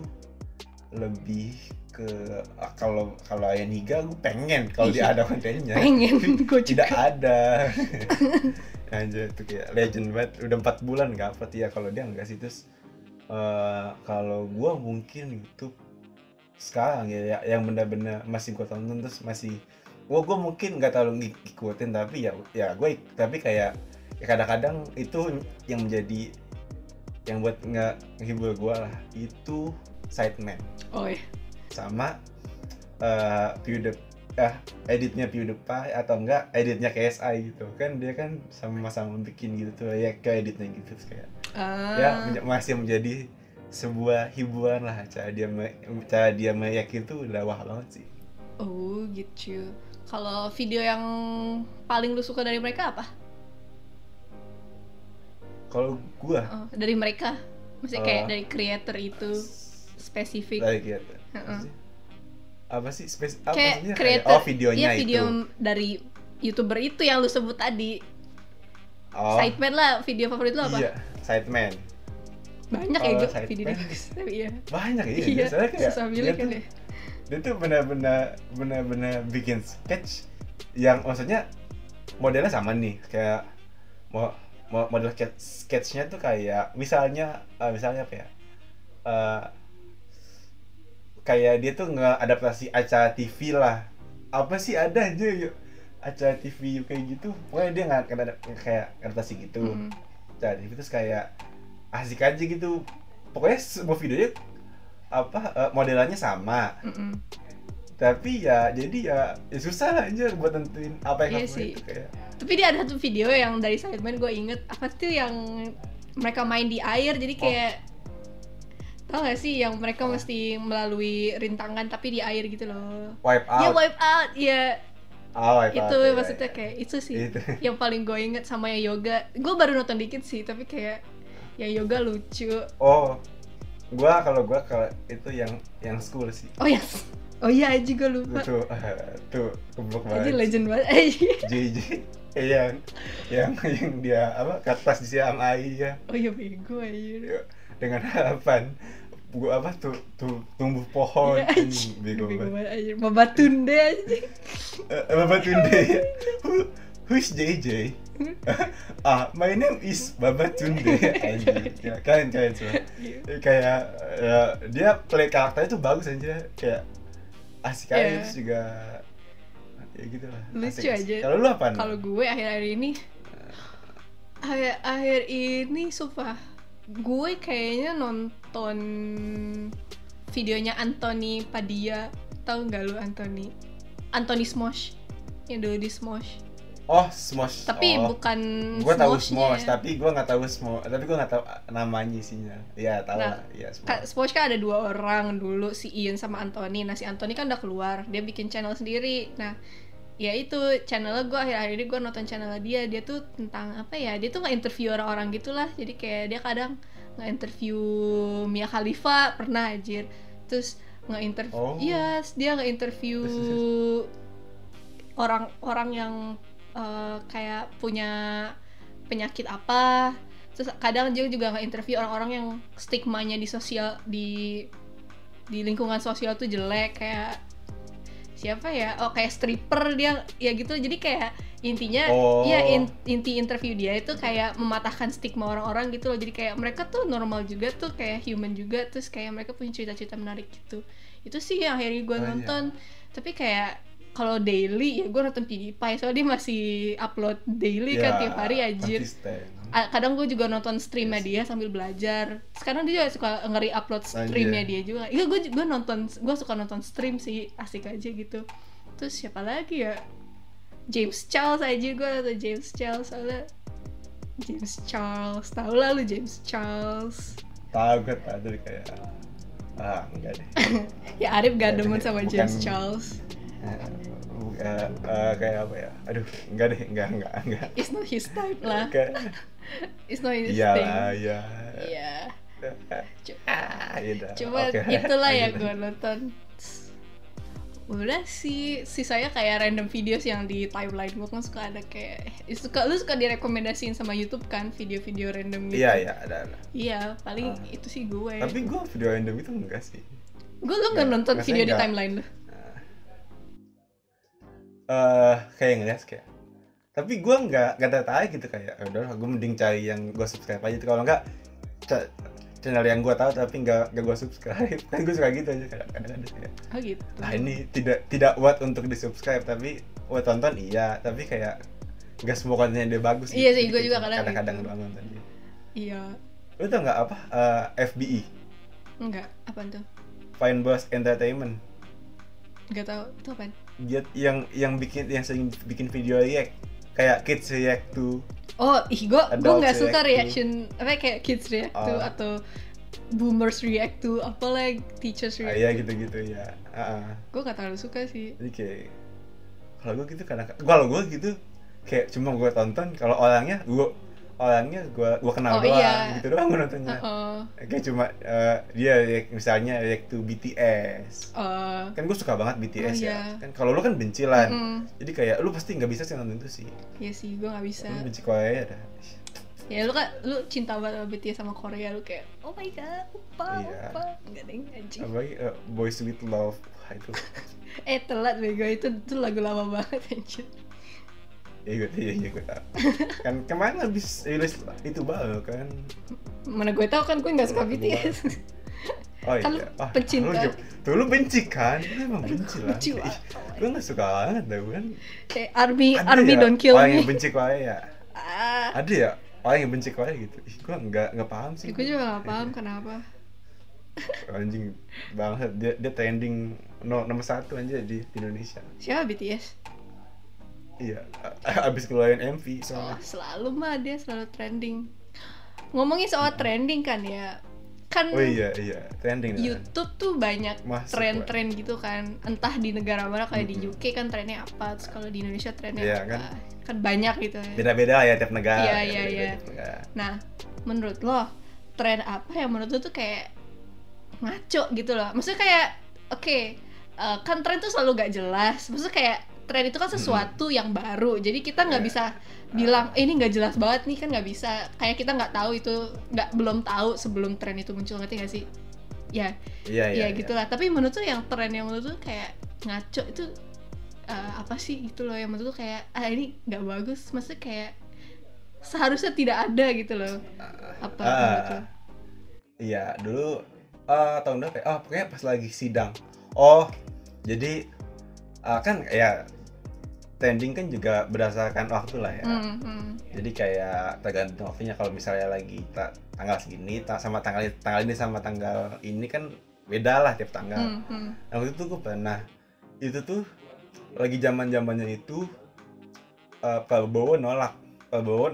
lebih ke ah, kalau kalau Ayan Higa gue pengen kalau dia Iya. ada kontennya. pengen gue Tidak ada. Anjir itu kayak legend banget. Udah empat bulan nggak upload ya kalau dia enggak sih terus eh, kalau gua mungkin YouTube sekarang ya, ya yang benar-benar masih gua tonton terus masih gua gua mungkin nggak terlalu ngik- ngikutin tapi ya ya gue tapi kayak ya kadang-kadang itu yang menjadi yang buat nggak ngehibur gua lah itu sideman oh iya sama eh PewDiePie eh, editnya PewDiePie atau enggak editnya KSI gitu kan dia kan sama-sama bikin gitu tuh ya ke editnya gitu kayak Ah, ya menja- masih menjadi sebuah hiburan lah cara dia me- cara dia meyakin itu udah wah banget sih Oh gitu. Kalau video yang paling lu suka dari mereka apa? kalau gua Oh, dari mereka. Maksudnya kayak Oh. dari creator itu spesifik. dari gitu Heeh. apa sih spes apa kayak maksudnya? creator. oh videonya iya, itu video dari youtuber itu yang lu sebut tadi. oh Sideman lah, video favorit lu apa? iya sideman Banyak ya Oh, gue video bagus. Tapi iya. banyak ya Iya, soalnya kayak susah milih kan ya. dia tuh benar-benar benar-benar bikin sketch yang maksudnya modelnya sama nih kayak mo- model sketch sketchnya tuh kayak misalnya eh, misalnya apa ya Eh, kayak dia tuh ngeadaptasi acara TV lah. Apa sih ada aja yuk acara TV kayak gitu. Pokoknya dia nggak kena kayak adaptasi gitu. Mm. acara TV terus kayak asik aja gitu. Pokoknya semua videonya apa eh, modelannya sama. Mm-mm. tapi ya jadi ya, ya susah lah aja buat nentuin apa yang Iya sih. itu kayak. Tapi dia ada satu video yang dari Sideman gue inget. Apa tuh yang mereka main di air jadi kayak tau gak sih yang mereka Oh. mesti melalui rintangan tapi di air gitu loh. wipe Ya out wipe out, ya oh, wipe itu out, iya, maksudnya iya. kayak itu sih Itu. yang paling gue inget sama yang yoga. Gue baru nonton dikit sih tapi kayak yang yoga lucu. oh gua kalau gua kalau itu yang yang school sih Oh ya, oh iya aja gue lupa. tuh eh, tuh keblok Aja banget legend banget. Aja. JJ eh, yang yang yang dia apa kertas di siam ai ya Oh iya bego aja. dengan harapan gua apa tuh tuh tumbuh pohon Iya, anjing, bego banget aja. Babatunde aja. Eh, Bapak Tunde ya. Who, who's JJ? ah, my name is Baba Tunde. Anjing. Ya, kalian kalian semua. Iya. Kayak ya, dia play karakternya tuh bagus aja. Kayak asik aja Iya. terus juga ya gitu lah. Lucu Asik, aja. Kalau lu apa? Kalau gue akhir-akhir ini akhir akhir ini sumpah gue kayaknya nonton videonya Anthony Padilla tahu nggak lu Anthony Anthony Smosh yang dulu di Smosh Oh, Smosh. tapi oh. bukan Gua tahu. Smosh, tapi gua nggak tahu Smosh. Tapi gua nggak tahu namanya isinya. Iya, tahu Nah, lah. Iya, Smosh. Ka- Smosh kan ada dua orang dulu si Ian sama Anthony nah si Anthony kan udah keluar dia bikin channel sendiri nah ya itu channelnya gue akhir-akhir ini gue nonton channelnya dia. Dia tuh tentang apa ya? Dia tuh nggak interview orang-orang gitulah. Jadi kayak dia kadang nggak interview Mia Khalifa pernah anjir. Terus nggak interview Oh. iya dia nggak interview orang-orang yang eh, kayak punya penyakit apa. Terus kadang dia juga nggak interview orang-orang yang stigmanya di sosial di di lingkungan sosial tuh jelek kayak siapa ya? Oh kayak stripper dia ya gitu. Jadi kayak intinya Oh. ya in- inti interview dia itu kayak mematahkan stigma orang-orang gitu loh. Jadi kayak mereka tuh normal juga tuh kayak human juga terus kayak mereka punya cerita-cerita menarik gitu. Itu sih yang akhirnya gue Oh, iya. nonton. Tapi kayak kalau daily ya gue nonton PewDiePie. Soalnya dia masih upload daily kan Ya, tiap hari anjir. konsisten. A- kadang gue juga nonton streamnya dia sambil belajar. Sekarang dia juga suka ngeri upload streamnya dia juga. Iya gue gue nonton gue suka nonton stream sih asik aja gitu. Terus siapa lagi ya? James Charles aja gue nonton James Charles soalnya. James Charles tau lah lu James Charles. Tahu gue tadi kayak ah enggak deh. ya Arif gak demen sama bukan- James Charles. Eh, eh, eh, kayak apa ya? Aduh, enggak deh, enggak, enggak, enggak. it's not his type lah Kayak it's not his iya thing iya. iya Cu- Ah, dah. Cuma Oke. itulah Lanjut. gue nonton. Udah sih, sisanya kayak random videos yang di timeline gue kan suka ada kayak suka lu suka direkomendasiin sama YouTube kan video-video random gitu. Iya, iya, ada, ada. Iya, paling Ah. itu sih gue. Tapi gue video random itu enggak sih. gue lu nggak nonton video saya di timeline lu. Eh, kayak ngeliat kayak tapi gue nggak nggak tertarik gitu kayak "Ya udah gue mending cari yang gue subscribe aja kalau nggak channel yang gue tahu tapi nggak nggak gue subscribe kan gue suka gitu aja kayak kadang-kadang kayak Oh gitu. nah ini tidak tidak buat untuk di subscribe tapi buat tonton iya tapi kayak nggak semua kontennya dia bagus Iya sih, Jadi gua kayak juga kadang kadang-kadang gitu. doang nonton dia Iya. lu tau nggak apa eh, FBI Enggak, apa tuh? Fine Boss Entertainment Enggak tahu. Itu apa? Dia yang yang bikin yang sering bikin video react kayak kids react to Oh, ih gue gue nggak suka react to- reaction apa kayak kids react to Oh. atau boomers react to apa like teachers ah, react iya gitu-gitu ya Ah, ah. gue gak terlalu suka sih jadi kayak kalau gue gitu kadang kalau gue gitu kayak cuma gue tonton kalau orangnya gue orangnya gue gue kenal Oh, doang iya. gitu doang nontonnya. Oh kayak cuma eh, dia react- misalnya react to BTS oh kan gue suka banget BTS Oh, ya. iya. kan kalau lu kan benci lah. Mm, jadi kayak lu pasti nggak bisa sih nonton itu sih. Iya sih gue gak bisa. Lu benci Korea dah. Ya lu kan lu cinta banget sama BTS sama Korea lu kayak oh my god opa Iya. opa enggak deh anjing apalagi eh, Boys with Love. Wah, itu. Eh telat bego. Itu itu lagu lama banget anjir ya gue iya iya gue tahu kan kemarin habis rilis itu baru kan? Mana gue tahu kan gue nggak suka BTS oh Kan iya lu pencinta. lu, tuh lu benci kan? Lu emang benci lah. benci gue nggak suka banget dah kan? Kayak Army Ada Army ya? Don't kill orang me. yang benci Korea ah. Ada ya? Orang yang benci Korea gitu. Ih gue nggak nggak paham sih. Gue juga gak paham kenapa? Anjing banget. Dia dia trending no, nomor satu aja di, di Indonesia. Siapa BTS iya abis keluarin MV oh soalnya selalu mah dia selalu trending ngomongin soal trending kan ya kan oh iya iya trending dah. YouTube tuh banyak tren-tren gitu kan entah di negara mana kayak di Mm-mm. UK kan trennya apa terus kalau di Indonesia trennya Iya, apa kan. kan banyak gitu ya beda-beda ya tiap negara Iya, ya, iya, iya. negara. Nah, menurut lo tren apa yang menurut lo tuh kayak ngaco gitu loh? Maksudnya kayak oke, eh, kan tren tuh selalu gak jelas. Maksudnya kayak tren itu kan sesuatu yang baru. Jadi kita nggak Iya. bisa bilang eh, ini nggak jelas banget nih kan nggak bisa. Kayak kita nggak tahu itu nggak belum tahu sebelum tren itu muncul ngerti gak sih? Ya, iya iya ya gitulah. Tapi menurut tuh yang tren yang menurut tuh kayak ngaco itu eh, apa sih gitu loh yang menurut tuh kayak ah ini nggak bagus. Maksudnya kayak seharusnya tidak ada gitu loh. Apa Ah, menurut lo? iya dulu eh tahun berapa ya? oh pokoknya pas lagi sidang oh jadi eh, kan ya trending kan juga berdasarkan waktu lah ya Hmm, hmm. jadi kayak tergantung waktunya kalau misalnya lagi ta- tanggal segini ta- sama tanggal tanggal ini sama tanggal ini kan beda lah tiap tanggal Hmm, hmm. Nah waktu itu gue pernah itu tuh lagi zaman zamannya itu eh Prabowo nolak Prabowo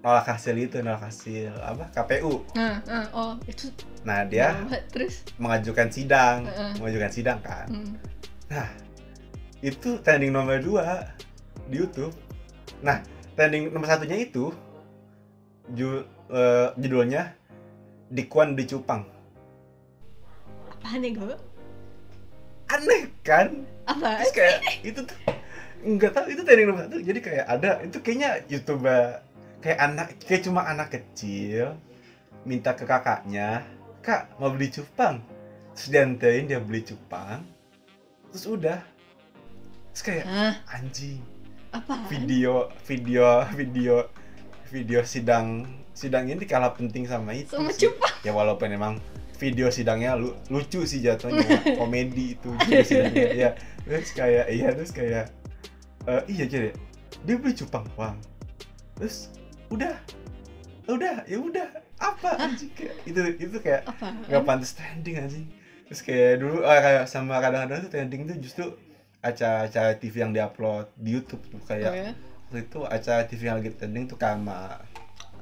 nolak hasil itu nolak hasil apa KPU. Nah, nah, oh itu Nah dia banget. terus mengajukan sidang, Heeh. mengajukan sidang kan. hmm. Itu trending nomor dua di YouTube. Nah trending nomor satunya itu ju- eh, judulnya Dikuan di Cupang. apaan nih gue? Aneh kan? Apa? terus kayak itu tuh nggak tahu itu trending nomor satu jadi kayak ada itu kayaknya youtuber kayak anak kayak cuma anak kecil minta ke kakaknya kak mau beli cupang terus dianterin dia beli cupang terus udah terus kayak Hah? anjing. Apa? video video video video sidang sidang ini kalah penting sama itu Sama ya walaupun emang video sidangnya lu, lucu sih jatuhnya. Komedi itu sidangnya. Ya terus kayak iya terus kayak eh, iya jadi dia beli cupang uang. Terus udah. Udah ya udah. Apa anjing? Kayak itu itu kayak nggak pantas trending anjing. Terus kayak dulu ah, kayak sama kadang-kadang tuh trending tuh justru acara-acara TV yang diupload di YouTube tuh Oh, kayak ya? waktu itu acara TV yang lagi trending tuh Kama.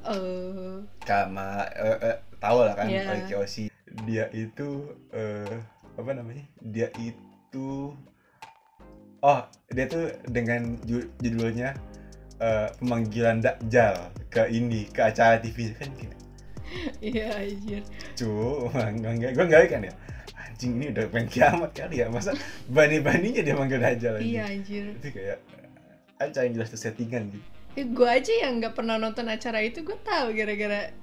Eh, Kama eh, eh, tahu lah kan yeah. Kyoshi dia itu eh apa namanya? Dia itu oh dia tuh dengan ju- judulnya eh, pemanggilan Dajjal ke ini ke acara TV kan kayak Iya anjir. cu enggak enggak gue enggak kan ya anjing ini udah pengen kiamat kali ya masa bani baninya dia manggil Dajjal anjing Iya anjir. itu kayak acara yang jelas tuh settingan gitu Ya, gue aja yang nggak pernah nonton acara itu gue tahu gara-gara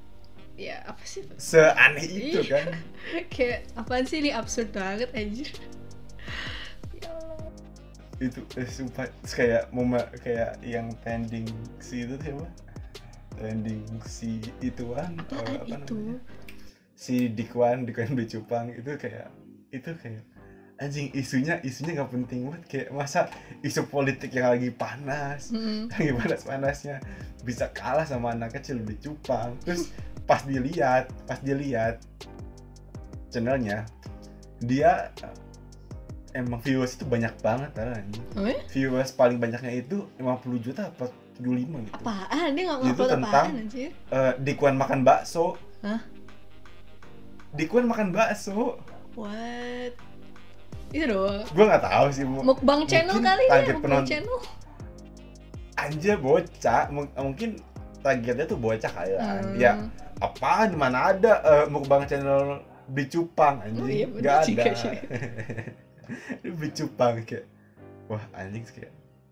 ya apa sih seaneh itu Iya. kan kayak apaan sih ini absurd banget anjir. Ya Allah. itu eh, sumpah kayak momen kayak yang trending si itu tuh apa trending si ituan Apaan apa itu? namanya si Dikwan Dikwan Becupang itu kayak itu kayak anjing isunya isunya nggak penting banget kayak masa isu politik yang lagi panas Mm-mm. lagi panas panasnya bisa kalah sama anak kecil Becupang terus pas dilihat pas dilihat channelnya dia emang viewers itu banyak banget kan Oh, ya? viewers paling banyaknya itu 50 juta apa 75 gitu. Apaan? Dia nggak Itu ngupload tentang- apaan anjir? Eh, Dikuan makan bakso. Dikuan makan bakso. What? Itu doang. Gue nggak tahu sih. mu- Mukbang channel kali ya, target mukbang penonton- channel. Anjir bocah, Mung- mungkin targetnya tuh bocah kali lah. Hmm. Ya apaan mana ada eh, mukbang channel bicupang anjing Oh iya, juga ada bicupang kayak wah anjing kayak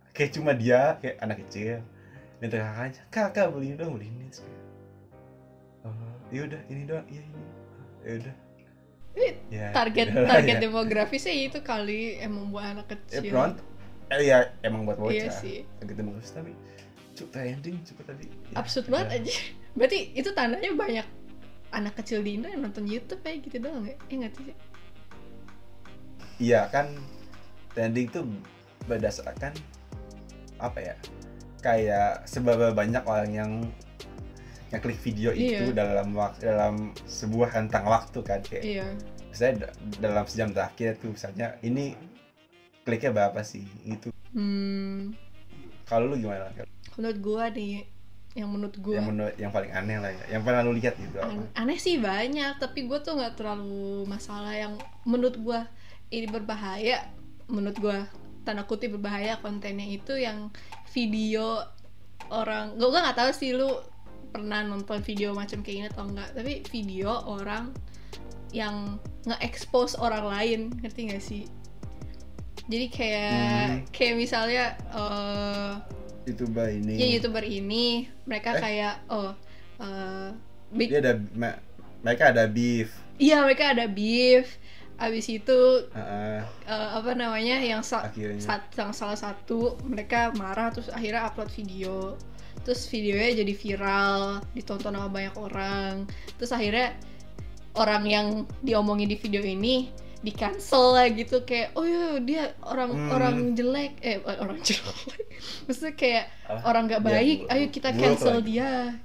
kayak cuma dia kayak anak kecil minta kakaknya kakak beli dong beli ini oh ya udah ini doang iya ini ya udah ya Target lah, target ya. demografisnya itu kali emang buat anak ya kecil. penonton eh ya emang buat bocah Iya sih. target demografis tapi cuk trending cuk tadi Ya, Absurd ya. banget aja. Berarti itu tandanya banyak anak kecil di Indo yang nonton YouTube kayak gitu doang ya? Iya nggak sih? Iya kan trending tuh berdasarkan apa ya? Kayak seberapa banyak orang yang ngeklik video itu Iya. dalam waktu dalam sebuah rentang waktu kan kayak Iya. misalnya da- dalam sejam terakhir tuh misalnya ini kliknya berapa sih? Itu Hmm, kalau lu gimana menurut gua nih, yang menurut gua yang menurut yang paling aneh lah ya yang pernah lu lihat gitu apa? An- aneh sih banyak tapi gue tuh nggak terlalu masalah yang menurut gue ini berbahaya menurut gue tanda kutip berbahaya kontennya itu yang video orang gue nggak tahu sih lu pernah nonton video macam kayak gini atau enggak tapi video orang yang nge-expose orang lain ngerti gak sih jadi kayak Hmm. kayak misalnya eh youtuber ini ya youtuber ini mereka Eh. kayak oh eh, big dia ada me- mereka ada beef Iya mereka ada beef. Abis itu Heeh, eh, apa namanya yang sa- akhirnya sat- yang salah satu mereka marah terus akhirnya upload video. Terus videonya jadi viral, ditonton sama banyak orang. Terus akhirnya orang yang diomongin di video ini di cancel lah gitu kayak oh iya dia orang Hmm. orang jelek eh orang jelek maksudnya kayak Ah, orang nggak dia baik ayo kita cancel dia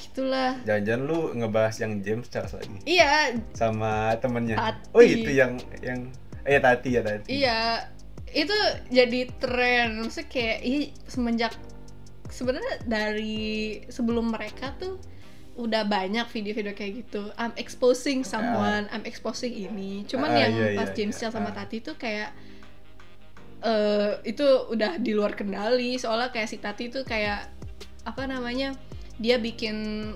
gitulah jangan-jangan lu ngebahas yang James Charles lagi iya sama temennya. Tati. Oh itu yang yang eh Tati ya Tati. Iya, itu jadi tren. Maksudnya kayak ih, semenjak sebenarnya dari sebelum mereka tuh udah banyak video-video kayak gitu. I'm exposing someone, I'm exposing ini. Cuman Ah, yang iya, pas iya, James iya. Charles sama Ah. Tati tuh kayak eh itu udah di luar kendali. Soalnya kayak si Tati tuh kayak apa namanya? Dia bikin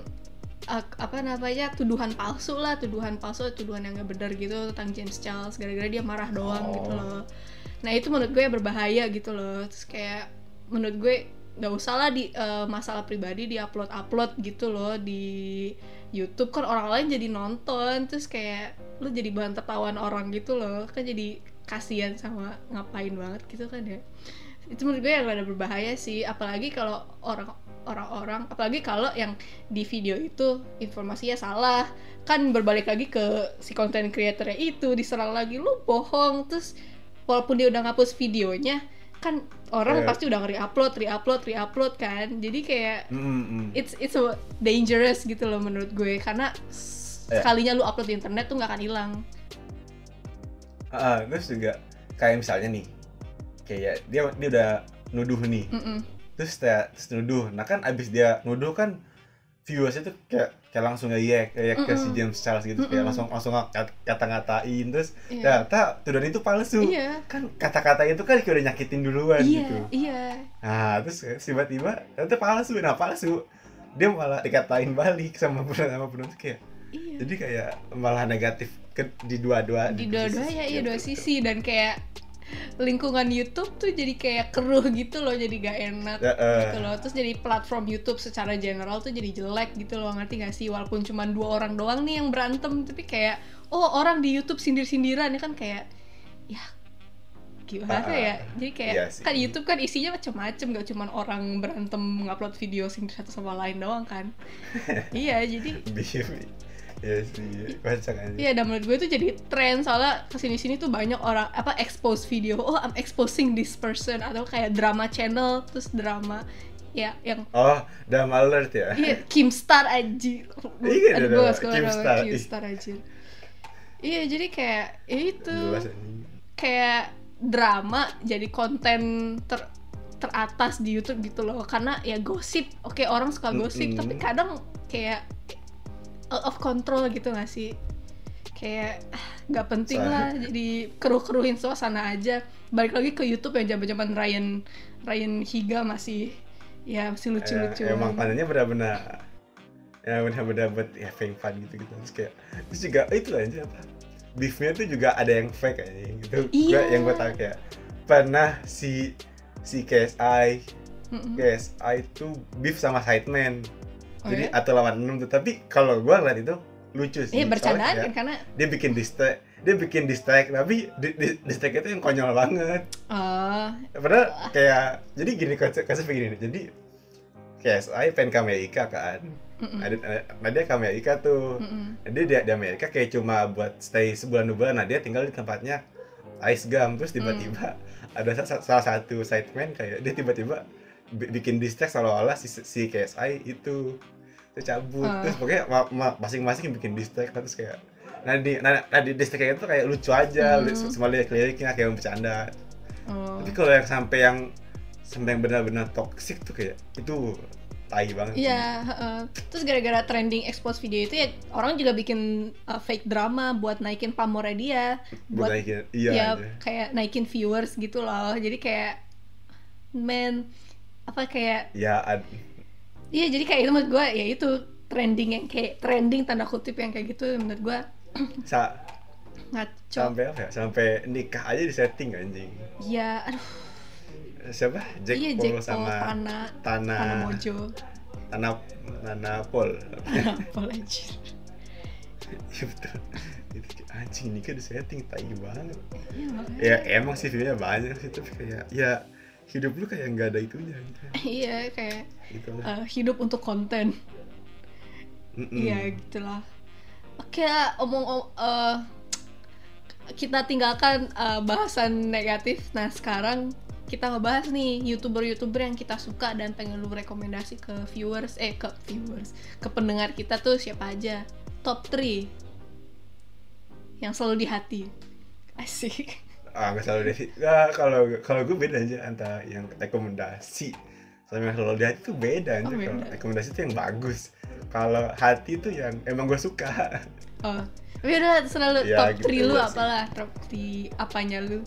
ak- apa namanya tuduhan palsu lah tuduhan palsu tuduhan yang gak benar gitu tentang James Charles gara-gara dia marah doang Oh. gitu loh nah itu menurut gue berbahaya gitu loh terus kayak menurut gue nggak usah lah di eh, masalah pribadi di upload upload gitu loh di YouTube. Kan orang lain jadi nonton terus kayak lu jadi bahan tertawaan orang gitu loh. Kan jadi kasihan sama ngapain banget gitu kan ya. Itu menurut gue yang rada berbahaya sih apalagi kalau orang orang-orang apalagi kalau yang di video itu informasinya salah. Kan berbalik lagi ke si content creatornya itu diserang lagi lu bohong. Terus walaupun dia udah ngapus videonya kan orang Iya. pasti udah nge-upload, re-upload, re-upload kan jadi kayak Mm, mm, mm. it's it's so dangerous gitu loh menurut gue karena Iya. sekalinya lu upload di internet tuh nggak akan hilang Ah, terus juga kayak misalnya nih kayak dia dia udah nuduh nih Mm-mm. terus dia terus nuduh nah kan abis dia nuduh kan viewersnya tuh kayak kayak langsung nge-react kayak ke si. James Charles gitu kayak Mm-mm. langsung langsung ngat- kata-ngatain terus Iya. ternyata tuduhan itu palsu iya kan kata-kata itu kan kayak udah nyakitin duluan iya gitu iya Nah, terus tiba-tiba ternyata palsu. Nah, palsu. Dia malah dikatain balik sama penonton sama penonton kayak. iya Jadi kayak malah negatif ke di dua-dua di sisi dua-duanya iya dua gitu. sisi dan kayak lingkungan YouTube tuh jadi kayak keruh gitu loh jadi gak enak Ya, eh, gitu loh. Terus jadi platform YouTube secara general tuh jadi jelek gitu loh ngerti gak sih? Walaupun cuma dua orang doang nih yang berantem tapi kayak oh orang di YouTube sindir-sindiran ya kan? Kayak ya gimana ah, ya? Jadi kayak iya sih. kan YouTube kan isinya macem-macem gak cuma orang berantem ngupload video sindir satu sama lain doang kan? Iya jadi Beef. Ya sih, baca kan. Iya, dan menurut gue itu jadi tren soalnya ke sini-sini tuh banyak orang apa expose video. Oh, I'm exposing this person atau kayak drama channel terus drama ya yang Oh, dalam alert ya. iya Kimstar anjir. Iya, Aduh, gue gak suka nama Kimstar. Kimstar anjir. Iya, jadi kayak ya itu kayak drama jadi konten ter teratas di YouTube gitu loh karena ya gosip oke orang suka gosip Mm-mm. tapi kadang kayak out of control gitu gak sih? Kayak ah, nggak penting Soalnya- lah jadi keruh-keruhin suasana aja. Balik lagi ke YouTube yang zaman-zaman Ryan Ryan Higa masih ya masih lucu-lucu. Ya, emang kontennya benar-benar ya benar-benar buat ya fake fun gitu gitu terus kayak terus juga oh, itu aja apa beefnya tuh juga ada yang fake aja gitu. Iya. Gua- yang gue tahu kayak pernah si si KSI Mm-mm. KSI tuh beef sama sideman Oh, jadi ya? atau lawan enam tuh tapi kalau gue ngeliat itu lucu sih. Iya bercandaan Soalnya kan karena dia bikin distract dia bikin distract tapi di, di, distract itu yang konyol banget. Oh. Padahal kayak jadi gini konsep konsep begini nih. Jadi KSI pengen ke Amerika kan. Mm-mm. ada nah dia ke Amerika tuh. Mm-mm. Nah, dia di, di Amerika kayak cuma buat stay sebulan dua bulan. Nah dia tinggal di tempatnya Ice Gum. Terus tiba-tiba ada sa- salah satu sideman kayak dia tiba-tiba bikin distract seolah-olah si, si KSI itu terus cabut Ah. terus pokoknya ma- ma- masing-masing bikin distract terus kayak nah di nah, nah di distract kayak itu kayak lucu aja Hmm. semua lirik-liriknya kayak bercanda Oh. tapi kalau yang sampai yang sampai yang benar-benar toxic tuh kayak itu tai banget. Iya, heeh. terus gara-gara trending expose video itu ya orang juga bikin uh, fake drama buat naikin pamornya dia, buat buat naikin iya ya aja. kayak naikin viewers gitu loh. Jadi kayak men apa kayak ya ad- iya jadi kayak itu menurut gue ya itu trending yang kayak trending tanda kutip yang kayak gitu menurut gue sa- ngaco. sampai apa ya? Sampai nikah aja di setting anjing. Iya, aduh, siapa? Jack iya Paul Jack Paul sama Tana Tana Tana Mojo, Tana Tana Paul. Paul anjir. iya betul. Itu anjing nikah di setting tai banget. Iya ya emang sih videonya banyak sih tapi kayak ya hidup lu kayak nggak ada itunya gitu Iya kayak uh, hidup untuk konten. Iya gitulah. Oke omong om- eh, kita tinggalkan eh, bahasan negatif. Nah sekarang kita ngebahas nih youtuber-youtuber yang kita suka dan pengen lu rekomendasi ke viewers eh ke viewers ke pendengar kita tuh siapa aja top 3 yang selalu di hati asik ah nggak selalu deh nggak kalau kalau gue beda aja antara yang rekomendasi sama yang selalu di hati tuh beda aja Oh, kalau rekomendasi tuh yang bagus. Kalau hati tuh yang emang gue suka. Oh tapi udah selalu Ya, top gitu 3 lu apalah? Top 3 apanya lu?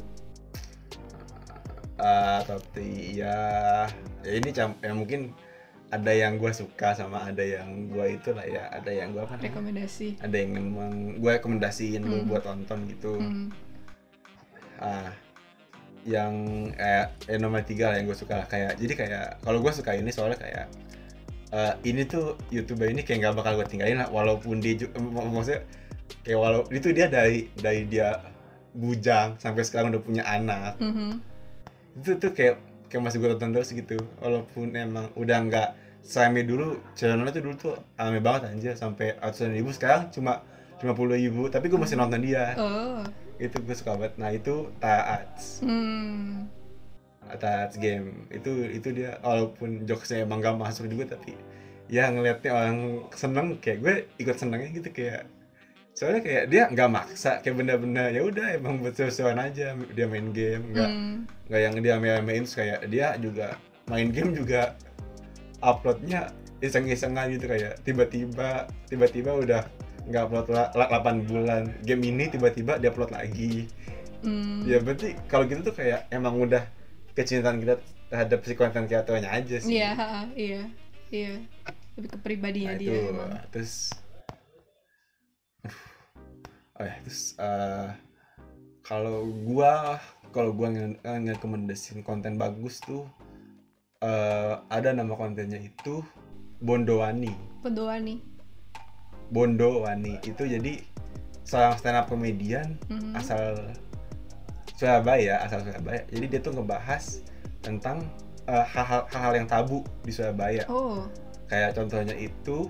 Ah, tapi ya, ya ini cam ya mungkin ada yang gue suka sama ada yang gue itu lah ya. Ada yang gue apa rekomendasi. Ada yang memang gue rekomendasiin Hmm. buat tonton gitu. Hmm. Ah yang eh, eh nomor tiga lah yang gue suka lah. Kayak jadi kayak kalau gue suka ini soalnya kayak eh, ini tuh youtuber ini kayak nggak bakal gue tinggalin lah walaupun dia juga mak- maksudnya kayak walau itu dia dari dari dia bujang sampai sekarang udah punya anak. Mhm. itu tuh kayak kayak masih gue tonton terus gitu. Walaupun emang udah nggak serame dulu channelnya tuh dulu tuh rame banget anjir sampai ratusan ribu. Sekarang cuma lima puluh ribu tapi gue masih nonton dia. Oh itu gue suka banget nah itu Taats hmm. Taats game itu itu dia walaupun jokesnya emang gak masuk juga tapi ya ngelihatnya orang seneng kayak gue ikut senengnya gitu kayak soalnya kayak dia nggak maksa kayak benda-benda ya udah emang buat sesuatu aja dia main game nggak Hmm. nggak yang dia main-main kayak dia juga main game juga uploadnya iseng-isengan gitu kayak tiba-tiba tiba-tiba udah nggak upload la- la- 8 bulan game ini tiba-tiba dia upload lagi Hmm. ya berarti kalau gitu tuh kayak emang udah kecintaan kita terhadap si konten kreatornya aja sih Iya, iya, iya. Lebih ke pribadinya nah, dia itu emang. terus oh ya terus eh, kalau gua kalau gua eh, ngerekomendasin konten bagus tuh eh, ada nama kontennya itu Bondowani Berdoa nih. Bondowani itu jadi seorang stand up comedian Mhm. asal Surabaya asal Surabaya. Jadi dia tuh ngebahas tentang eh, hal-hal hal-hal yang tabu di Surabaya. Oh, kayak contohnya itu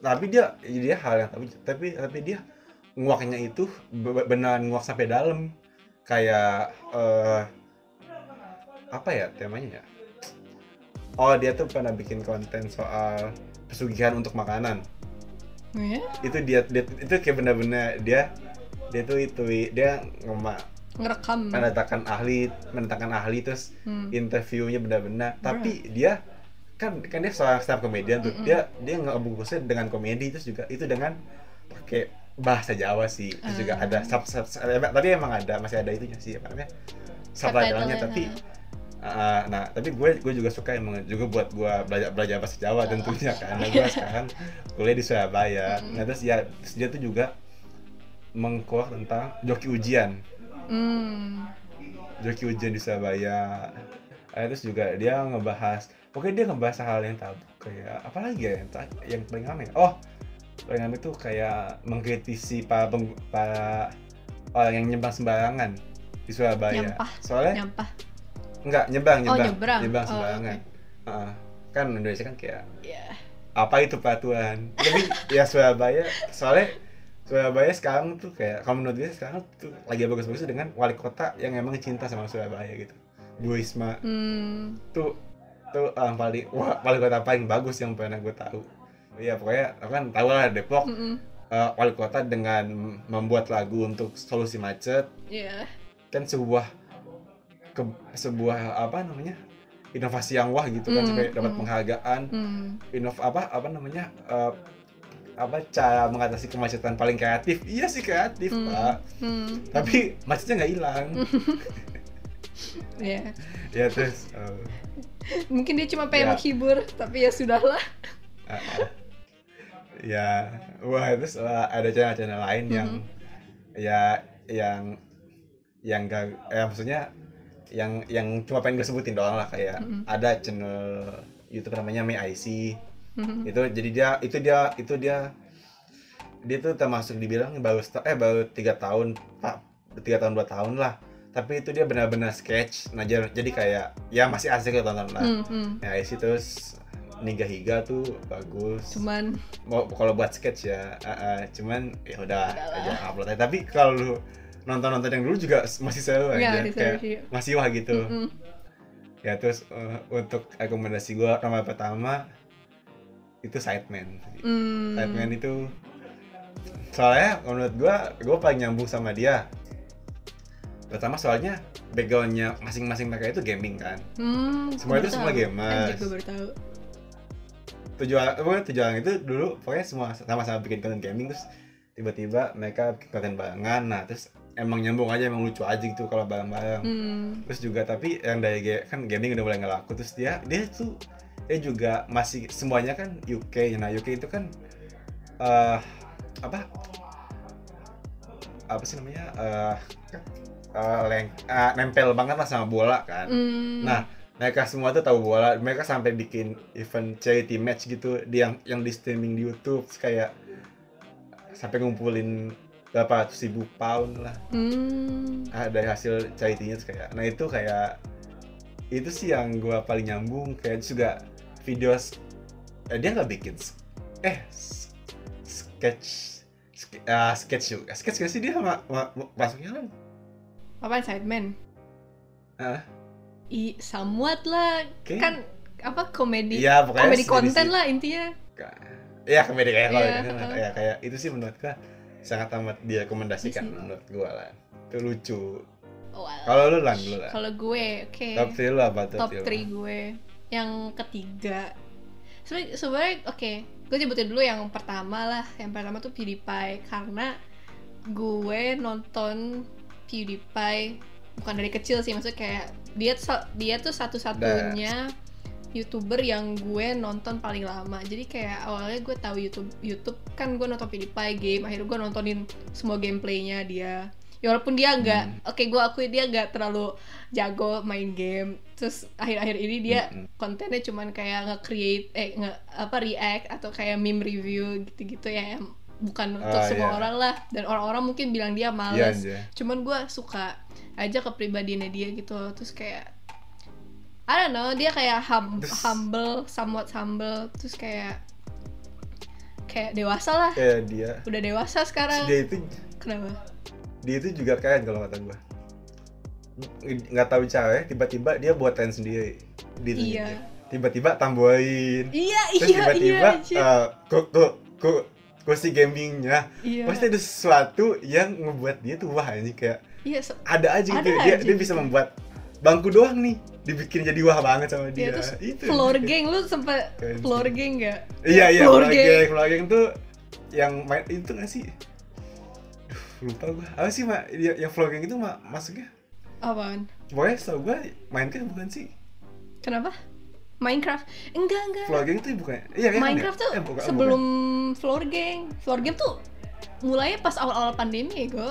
tapi dia dia hal yang tabu tapi tapi dia nguaknya itu be- beneran nguak sampai dalam. Kayak eh apa ya temanya ya? Oh dia tuh pernah bikin konten soal pesugihan untuk makanan ya? itu dia, dia itu kayak bener-bener dia dia tuh itu dia ngema Ngerekam. mendatangkan ahli mendatangkan ahli terus Hmm. interviewnya benar-benar tapi dia kan kan dia seorang stand up comedian tuh Mm-mm. dia dia ngebungkusnya dengan komedi terus juga itu dengan pakai bahasa Jawa sih terus juga Ah. ada sub, sub, sub- tapi emang ada masih ada itunya sih apa namanya subtitlenya tapi. Uh, nah tapi gue gue juga suka emang juga buat gue belajar belajar bahasa Jawa tentunya karena gue sekarang kuliah di Surabaya Mm. nah terus ya terus dia tuh juga mengkuak tentang joki ujian Hmm. joki ujian di Surabaya Eh, terus juga dia ngebahas pokoknya dia ngebahas hal yang tabu kayak apa lagi ya yang, yang paling rame oh paling rame tuh kayak mengkritisi para, peng- para orang yang nyembang sembarangan di Surabaya Nyampah. soalnya Nyampah. Enggak nyembang Oh, nyembang nyebrang. Oh, sembarangan Heeh. kan Indonesia kan kayak Ya. apa itu peraturan tapi ya Surabaya soalnya Surabaya sekarang tuh kayak kalau menurut dia sekarang tuh lagi bagus-bagus dengan wali kota yang emang cinta sama Surabaya gitu Bu Risma Hmm. tuh tuh orang paling wah wali kota paling bagus yang pernah gue tahu Iya pokoknya aku kan tahu lah Depok Mm-mm. eh, wali kota dengan membuat lagu untuk solusi macet Iya. kan sebuah ke, sebuah apa namanya inovasi yang wah gitu kan Hmm, sampai dapat hmm. penghargaan Hmm. inov apa apa namanya eh, apa cara mengatasi kemacetan paling kreatif iya sih kreatif Hmm. pak Hmm. tapi macetnya nggak hilang Iya. ya terus eh, Mungkin dia cuma pengen Ya. menghibur, tapi ya sudahlah. ah, ah. ya wah terus eh, ada channel-channel lain yang Mhm. ya yang yang gak ya maksudnya yang yang cuma pengen gue sebutin doang lah kayak Mhm. ada channel YouTube namanya May IC Hmm. itu jadi dia itu dia itu dia dia tuh termasuk dibilang baru eh baru tiga tahun pak tiga tahun dua tahun lah tapi itu dia benar-benar sketch nah jadi, kayak ya masih asik ya tonton lah Hmm, hmm. IC terus Niga Higa tuh bagus Cuman mau kalau buat sketch ya ah, ah, cuman ya udah aja upload aja tapi kalau lu nonton nonton yang dulu juga masih seru aja Iya, masih seru kayak sih. masih wah gitu Mm-mm. ya terus eh, untuk rekomendasi gua nomor pertama itu Sideman Hmm. Sideman itu soalnya menurut gua gua paling nyambung sama dia pertama soalnya backgroundnya masing-masing mereka itu gaming kan Hmm, Semua itu baru semua tahu. gamers. Gue baru tahu. tujuan pokoknya tujuan itu dulu pokoknya semua sama-sama bikin konten gaming terus tiba-tiba mereka bikin konten barengan nah terus emang nyambung aja emang lucu aja gitu kalau bareng-bareng Hmm. terus juga tapi yang dari kan gaming udah mulai nggak laku terus dia dia tuh dia juga masih semuanya kan UK nah UK itu kan eh apa apa sih namanya eh eh, leng- eh, nempel banget lah sama bola kan Hmm. Nah, mereka semua tuh tahu bola. Mereka sampai bikin event charity match gitu, di yang yang di streaming di YouTube kayak sampai ngumpulin berapa ratus ribu pound lah Hmm. ah, dari hasil charity-nya kayak. Nah itu kayak itu sih yang gua paling nyambung kayak juga video eh, dia nggak bikin eh s- sketch ske- ah, sketch juga sketch gak sih dia ma- ma- ma- masuknya kan Apaan Sideman? Ah. I, somewhat lah. Kayak- Kan apa komedi pokoknya komedi konten lah intinya. Iya komedi kayak kalau gitu, heeh. ya kayak itu sih menurut gua sangat amat direkomendasikan sih. menurut gua lah. Itu lucu. Wah. Kalau lu lan dulu lah. Kalau gue, oke. Top 3 lu apa Top three lu? 3 gue. Yang ketiga. Sebenarnya sebenarnya oke, gue sebutin dulu yang pertama lah. Yang pertama tuh PewDiePie karena gue nonton PewDiePie bukan dari kecil sih, maksudnya kayak dia dia tuh satu-satunya youtuber yang gue nonton paling lama jadi kayak awalnya gue tahu YouTube YouTube kan gue nonton PewDiePie game akhirnya gue nontonin semua gameplaynya dia ya walaupun dia nggak Hmm. oke gue akui dia nggak terlalu jago main game terus akhir-akhir ini dia Mm-mm. kontennya cuman kayak nge-create eh nge apa react atau kayak meme review gitu-gitu ya bukan untuk Ah, semua iya. orang lah dan orang-orang mungkin bilang dia Iya males aja. cuman gue suka aja kepribadiannya dia gitu terus kayak I don't know dia kayak hum- humble somewhat humble terus kayak kayak dewasa lah Kayak dia. udah dewasa sekarang Dia itu kenapa dia itu juga keren kalau kata gua. Nggak tahu cara tiba-tiba dia buat tren sendiri di Iya. Tiba-tiba tambahin. iya Terus iya tiba-tiba iya eh, kok kok kok kursi gamingnya iya pasti ada sesuatu yang ngebuat dia tuh wah ini kayak iya se- ada aja gitu Ada dia aja dia bisa gitu. membuat bangku doang nih dibikin jadi wah banget sama Iya, dia. terus itu. floor gang lu sempet floor gang gak? iya iya floor floor gang. gang floor gang tuh yang main itu nggak sih? Lupa gua. Apa sih mak? Yang, yang vlogging itu mak masuknya? Apaan? Pokoknya setahu gua Minecraft bukan sih? Kenapa? Minecraft? Enggak enggak. Vlogging itu bukan iya kan Minecraft tuh eh, bukan, sebelum floor gang. Floor game tuh mulainya pas awal-awal pandemi ya gue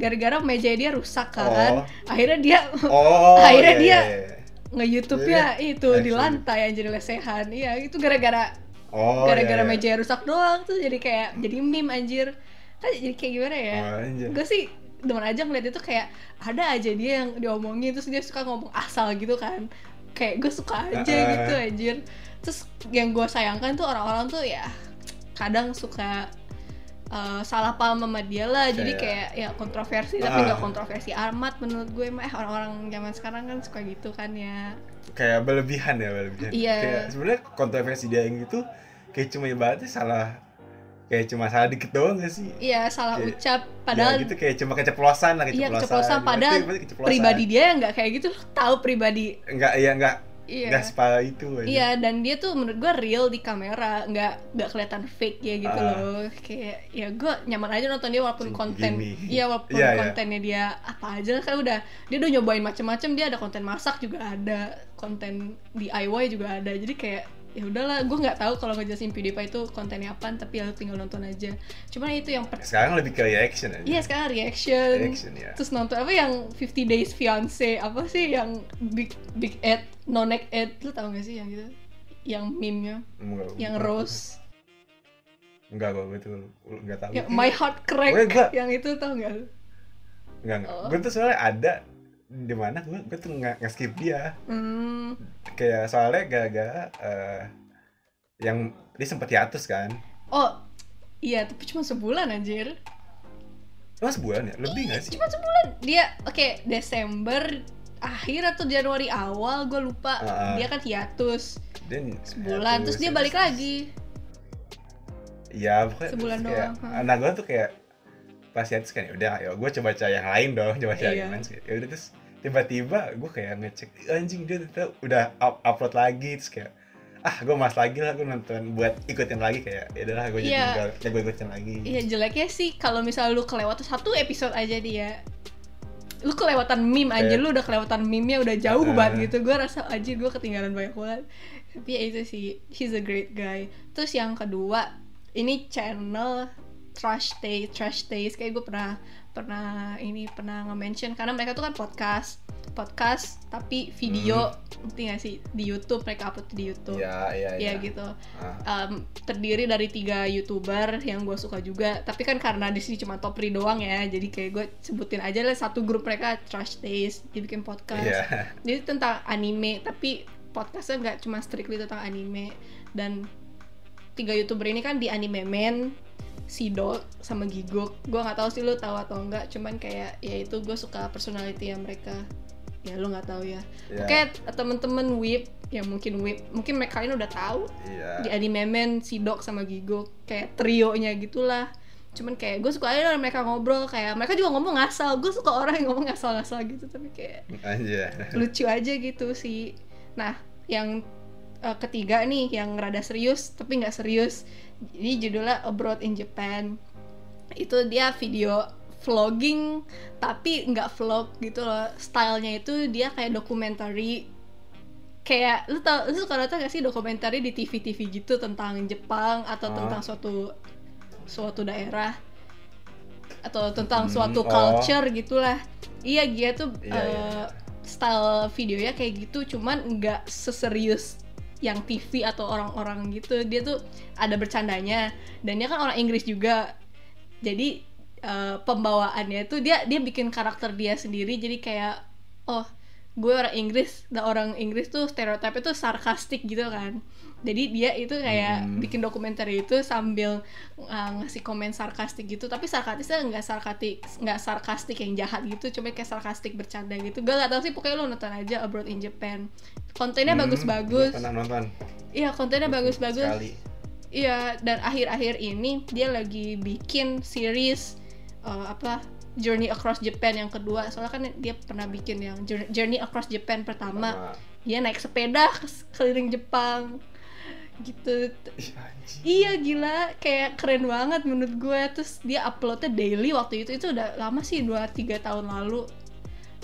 gara-gara meja dia rusak kan Oh. akhirnya dia oh Akhirnya iya, dia iya, iya. nge-youtube Iya, ya itu iya, di lantai anjir lesehan iya itu gara-gara oh gara-gara iya, iya. meja rusak doang tuh jadi kayak jadi meme anjir kan jadi kayak gimana ya oh, anjir. gue sih demen aja ngeliat itu kayak ada aja dia yang diomongin terus dia suka ngomong asal gitu kan kayak gue suka aja Ah. gitu anjir terus yang gue sayangkan tuh orang-orang tuh ya kadang suka uh, salah paham sama dia lah. Jadi Kayak- kayak ya kontroversi tapi Ah. nggak kontroversi amat menurut gue. Mah eh orang-orang zaman sekarang kan suka gitu kan ya. Kayak berlebihan ya berlebihan. Iya. kayak sebenarnya kontroversi dia yang itu kayak cuma ibaratnya salah kayak cuma salah dikit doang gak sih? Iya salah Kayak- ucap. padahal ya, gitu kayak cuma keceplosan lah iya keceplosan. keceplosan. Ibaratnya padahal keceplosan. pribadi dia yang nggak kayak gitu. Tahu pribadi. Enggak iya enggak iya separah itu aja. Iya, dan dia tuh menurut gue real di kamera, nggak nggak kelihatan fake ya gitu Ah. loh. Kayak ya gue nyaman aja nonton dia walaupun konten, iya walaupun Iya, iya. kontennya dia apa aja kan udah dia udah nyobain macem-macem dia ada konten masak juga ada, konten DIY juga ada. Jadi kayak ya udahlah, gue nggak tahu kalau ngejelasin PewDiePie itu kontennya apa, tapi ya tinggal nonton aja. Cuman itu yang per- sekarang lebih ke reaction aja. Iya sekarang reaction, reaction ya terus nonton apa yang 50 Days Fiance apa sih yang big big ad nonek ad lu tau gak sih yang gitu yang meme-nya? Enggak, yang enggak. rose. Enggak gua itu enggak tahu. Yang my heart crack gua- yang itu tau gak lu? Enggak enggak Oh. gue tuh soalnya ada di mana gue gue tuh nggak nggak skip dia. Hmm. Kayak soalnya gara-gara eh, yang dia sempat hiatus kan. Oh iya tapi cuma sebulan anjir. Mas sebulan ya? Lebih nggak sih? Cuma sebulan. Dia oke Desember akhir atau Januari awal gue lupa. Ah. dia kan hiatus. Dia sebulan terus hiatus, dia terus- balik lagi. Iya, pokoknya Sebulan kayak, doang, hmm. Anak gue tuh kayak pas hiatus kan ya udah, ayo gue coba cari yang lain dong, coba cari Iya. yang lain. Ya udah terus tiba-tiba gue kayak ngecek anjing dia ternyata udah up- upload lagi. Terus kayak ah gue mas lagi lah gue nonton buat ikutin lagi kayak ya udahlah gue jadi Iya. ya gue ikutin lagi. Iya jeleknya sih kalau misalnya lu kelewatan satu episode aja dia. Lu kelewatan meme aja Kayak- lu udah kelewatan meme-nya udah jauh Ah. banget gitu. Gue rasa aja gue ketinggalan banyak banget. Tapi ya itu sih he's a great guy. Terus yang kedua ini channel trash taste trash taste. Kayak gue pernah pernah ini pernah nge-mention karena mereka tuh kan podcast podcast tapi video ngerti gak sih? Di YouTube mereka upload di YouTube. Iya, iya, ya iya. gitu. Ah, um, terdiri dari tiga youtuber yang gue suka juga tapi kan karena di sini cuma top 3 doang ya jadi kayak gue sebutin aja lah satu grup mereka trash taste dia bikin podcast. Iya. jadi tentang anime tapi podcastnya nggak cuma strictly tentang anime. Dan tiga youtuber ini kan di anime man Sidok sama Gigok. Gue nggak tahu sih lu tahu atau enggak cuman kayak ya itu gue suka personality yang mereka. Ya lu nggak tahu ya. Iya. oke temen-temen whip. Ya mungkin whip. Mungkin mereka kalian udah tahu Iya. di anime men si Dok sama Gigo kayak trionya gitulah. Cuman kayak gue suka aja mereka ngobrol. Kayak mereka juga ngomong ngasal. Gue suka orang yang ngomong ngasal-ngasal gitu tapi kayak Anjir. lucu aja gitu sih. Nah yang eh, ketiga nih yang rada serius tapi nggak serius ini judulnya Abroad in Japan itu dia video vlogging tapi nggak vlog gitu loh stylenya itu dia kayak documentary kayak lu tau lu suka nonton gak sih dokumenter di TV TV gitu tentang Jepang atau Ah. tentang suatu suatu daerah atau tentang Hmm, suatu oh. culture gitulah iya dia tuh Iya, eh, iya. style videonya kayak gitu cuman nggak seserius yang TV atau orang-orang gitu dia tuh ada bercandanya dan dia kan orang Inggris juga. Jadi eh, pembawaannya tuh dia dia bikin karakter dia sendiri jadi kayak oh gue orang Inggris dan orang Inggris tuh stereotipnya tuh sarkastik gitu kan jadi dia itu kayak Hmm. bikin dokumenter itu sambil uh, ngasih komen sarkastik gitu tapi sarkastiknya nggak sarkastik nggak sarkastik yang jahat gitu cuma kayak sarkastik bercanda gitu gue gak tau sih pokoknya lo nonton aja Abroad in Japan kontennya Hmm, bagus-bagus Pernah nonton. iya kontennya bagus-bagus. Iya, dan akhir-akhir ini dia lagi bikin series uh, apa Journey Across Japan yang kedua. Soalnya kan dia pernah bikin yang Journey- Across Japan pertama. Sama- Dia naik sepeda ke- keliling Jepang. gitu. Iya gila. Kayak keren banget menurut gue. Terus dia uploadnya daily waktu itu. Itu udah lama sih 2-3 tahun lalu.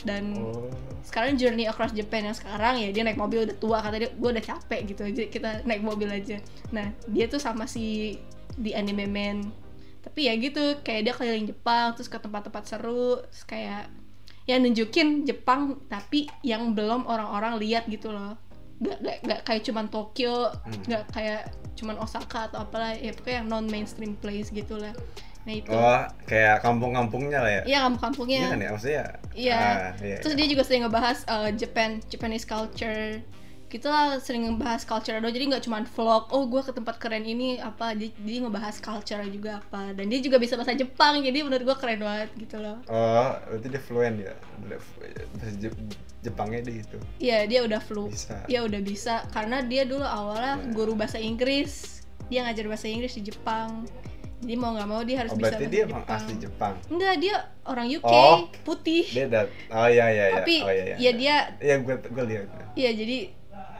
Dan Oh. sekarang Journey Across Japan yang sekarang ya dia naik mobil udah tua. Kata dia gue udah capek gitu. Aja kita naik mobil aja. Nah dia tuh sama si di anime man tapi ya gitu kayak dia keliling Jepang terus ke tempat-tempat seru terus kayak ya nunjukin Jepang tapi yang belum orang-orang lihat gitu loh gak, gak, gak kayak cuman Tokyo Hmm. gak kayak cuman Osaka atau apalah ya pokoknya yang non mainstream place gitu lah nah itu Oh, kayak kampung-kampungnya lah ya. iya kampung-kampungnya Iya kan ya maksudnya. Iya. Ah, iya. Terus dia juga sering ngebahas uh, Japan, Japanese culture. Gitu lah sering ngebahas culture doang. Jadi nggak cuma vlog, oh gue ke tempat keren ini apa. Jadi, dia ngebahas culture juga apa. Dan dia juga bisa bahasa Jepang. Jadi menurut gue keren banget gitu loh. Oh, berarti dia fluent ya. Bahasa Jep- Jepangnya dia itu. Iya dia udah flu. Bisa. Dia udah bisa karena dia dulu awalnya Nah. guru bahasa Inggris. Dia ngajar bahasa Inggris di Jepang. Jadi mau nggak mau dia harus Oh, bisa bahasa dia Jepang. asli Jepang. Enggak, dia orang UK, Oh. putih. Dia dat Oh iya iya iya. Tapi oh iya iya. ya dia Iya, gue gue lihat. Iya jadi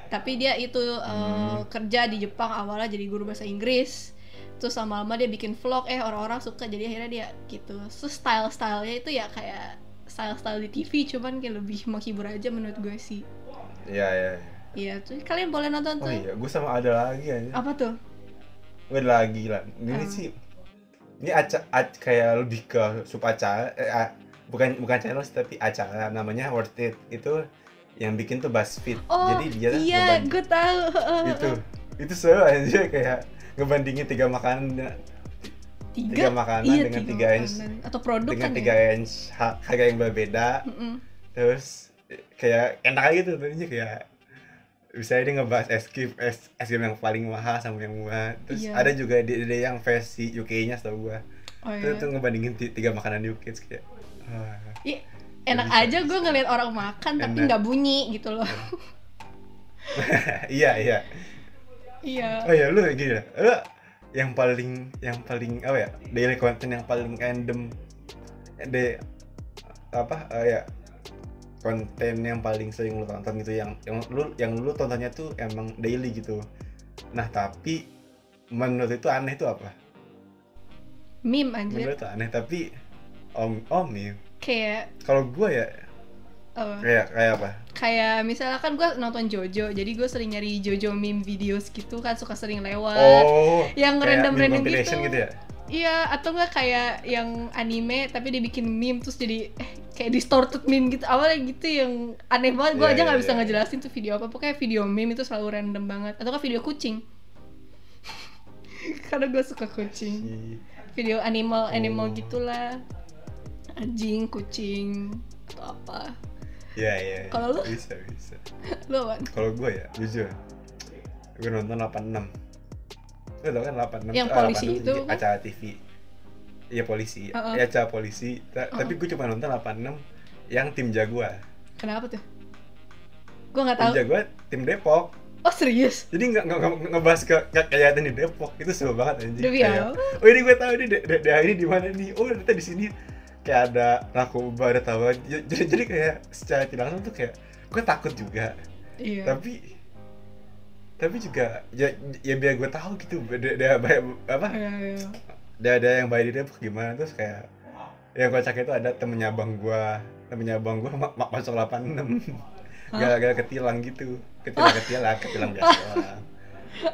tapi dia itu uh, Hmm. kerja di Jepang awalnya jadi guru bahasa Inggris terus lama-lama dia bikin vlog eh orang-orang suka jadi akhirnya dia gitu terus style stylenya itu ya kayak style style di TV cuman kayak lebih menghibur aja menurut gue sih Iya iya. iya. iya tuh kalian boleh nonton Oh tuh iya, gue sama ada lagi aja. apa tuh Gue ada lagi lah. Ini Hmm. sih ini aca, ac- kayak lebih ke sub acara eh, bukan bukan channel tapi acara namanya Worth It itu yang bikin tuh BuzzFeed. oh Jadi dia iya gue tahu itu itu seru aja kayak ngebandingin tiga makanan tiga makanan iya, dengan tiga tiga inch atau produk dengan kan tiga ya inch ha- harga yang berbeda Mm-mm. terus eh, kayak enak aja tuh tadinya kayak bisa dia ngebahas es krim es, es krim yang paling mahal sama yang murah terus Iya. ada juga dia, dia yang versi UK-nya setahu gua oh, itu iya. tuh ngebandingin ti- tiga makanan UK terus kayak ah, Ih, enak aja gue ngeliat orang makan tapi nggak bunyi gitu loh. Iya iya. Iya. Oh ya lu gini dah. Lu yang paling yang paling apa ya? Daily content yang paling random. De apa? Eh, ya. Konten yang paling sering lu tonton gitu yang yang lu yang lu tontonnya tuh emang daily gitu. Nah tapi menurut itu aneh itu apa? Meme anjir. Menurut itu aneh tapi om om nih kayak kalau gua ya apa? kayak kayak apa? Kayak misalnya kan gue nonton Jojo jadi gue sering nyari Jojo meme videos gitu kan suka sering lewat. Oh yang meme compilation gitu. gitu ya? Iya atau enggak kayak yang anime tapi dibikin meme terus jadi eh, kayak distorted meme gitu. Awalnya gitu yang aneh banget. Gue Iya, aja nggak iya, bisa iya. ngejelasin tuh video apa. Pokoknya video meme itu selalu random banget. Atau kan video kucing? Karena gue suka kucing. Video animal animal Oh. gitulah anjing kucing atau apa Iya iya. iya. Kalau lu? bisa bisa. lu apa Kalau gue ya jujur, gue nonton 86. Gue tau kan 86 Yang polisi 86 itu kan? acara TV. Iya polisi, Uh-uh. ya acara polisi. Ta- Uh-uh. Tapi gue cuma nonton 86 yang tim Jaguar. kenapa tuh gue nggak Tim tahu Jaguar tim Depok. oh serius Jadi nggak nggak ngebahas ke kegiatan di Depok itu seru banget anjing. Demi Kayak? Oh ini gue tahu da- daerah ini di mana nih. Oh ternyata di sini kayak ada narkoba ada tawa. Jadi jadi kayak secara tidak langsung tuh kayak gue takut juga. iya tapi tapi juga ya, ya biar gue tahu gitu ada ada apa Iya, iya. ada ada yang bayi di Depok gimana terus kayak yang kocak itu ada temennya abang gua temennya abang gua ma ma- masuk 86 Hah? gara-gara ketilang gitu ketilang ketilang ketilang biasa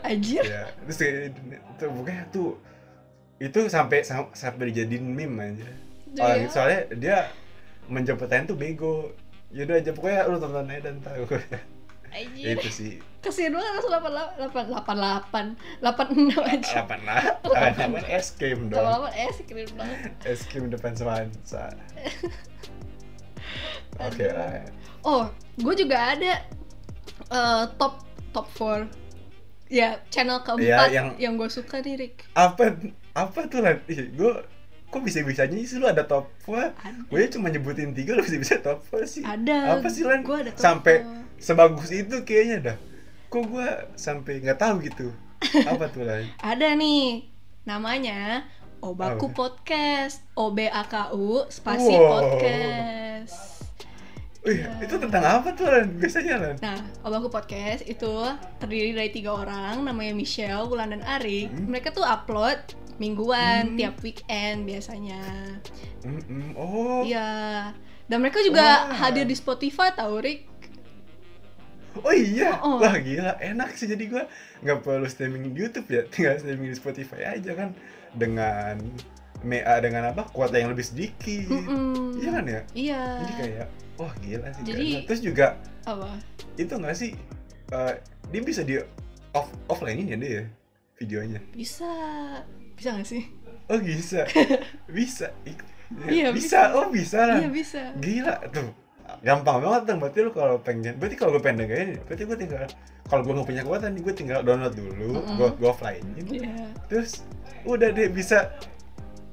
anjir ya terus kayak itu pokoknya tuh itu sampai sam- sampai dijadiin meme aja oh, ya. soalnya dia menjemputin tuh bego. Yaudah aja pokoknya lu tonton aja dan tahu. Anjir. Itu sih. Kesian banget delapan delapan delapan delapan delapan enam aja. Delapan delapan es krim dong delapan delapan es keren banget es krim depan Semansa oke lah oh gue juga ada eh, top top 4 ya channel keempat Iya, yang- yang, gue suka nih Rick. Apa apa tuh lah gue kok bisa bisanya sih lu ada top 4 ada gue cuma nyebutin tiga lu bisa bisa top 4 sih ada apa sih lan gue ada top sampai four. sebagus itu kayaknya dah kok gue sampai nggak tahu gitu apa tuh lan ada nih namanya Obaku Apa? Podcast O B A K U spasi Wow. podcast Oh iya, itu tentang apa tuh Lan? Biasanya Lan? Nah, Obaku Podcast itu terdiri dari tiga orang, namanya Michelle, Wulan, dan Arik. Hmm. Mereka tuh upload mingguan, Hmm. tiap weekend biasanya. Mm-mm. Oh, Iya. Dan mereka juga Wah. hadir di Spotify, tau Rik? oh iya, Oh, oh. wah gila, enak sih jadi gua nggak perlu streaming di YouTube ya, tinggal streaming di Spotify aja kan dengan mea dengan apa kuota yang lebih sedikit, Mm-mm. iya kan ya? Iya. Jadi kayak, wah gila sih. Jadi- keren. terus juga Apa? itu nggak sih, eh, dia bisa di off offline ini ya dia ya, videonya? Bisa. Bisa gak sih? Oh bisa, bisa, Iya, bisa, bisa. oh bisa lah. Iya, bisa. Gila tuh. Gampang banget tuh. Berarti lu kalau pengen, berarti kalau gue pengen dengerin, berarti gue tinggal kalau gue nggak punya nih, gue tinggal download dulu, Mm-mm. gue gue offline Iya. terus udah deh bisa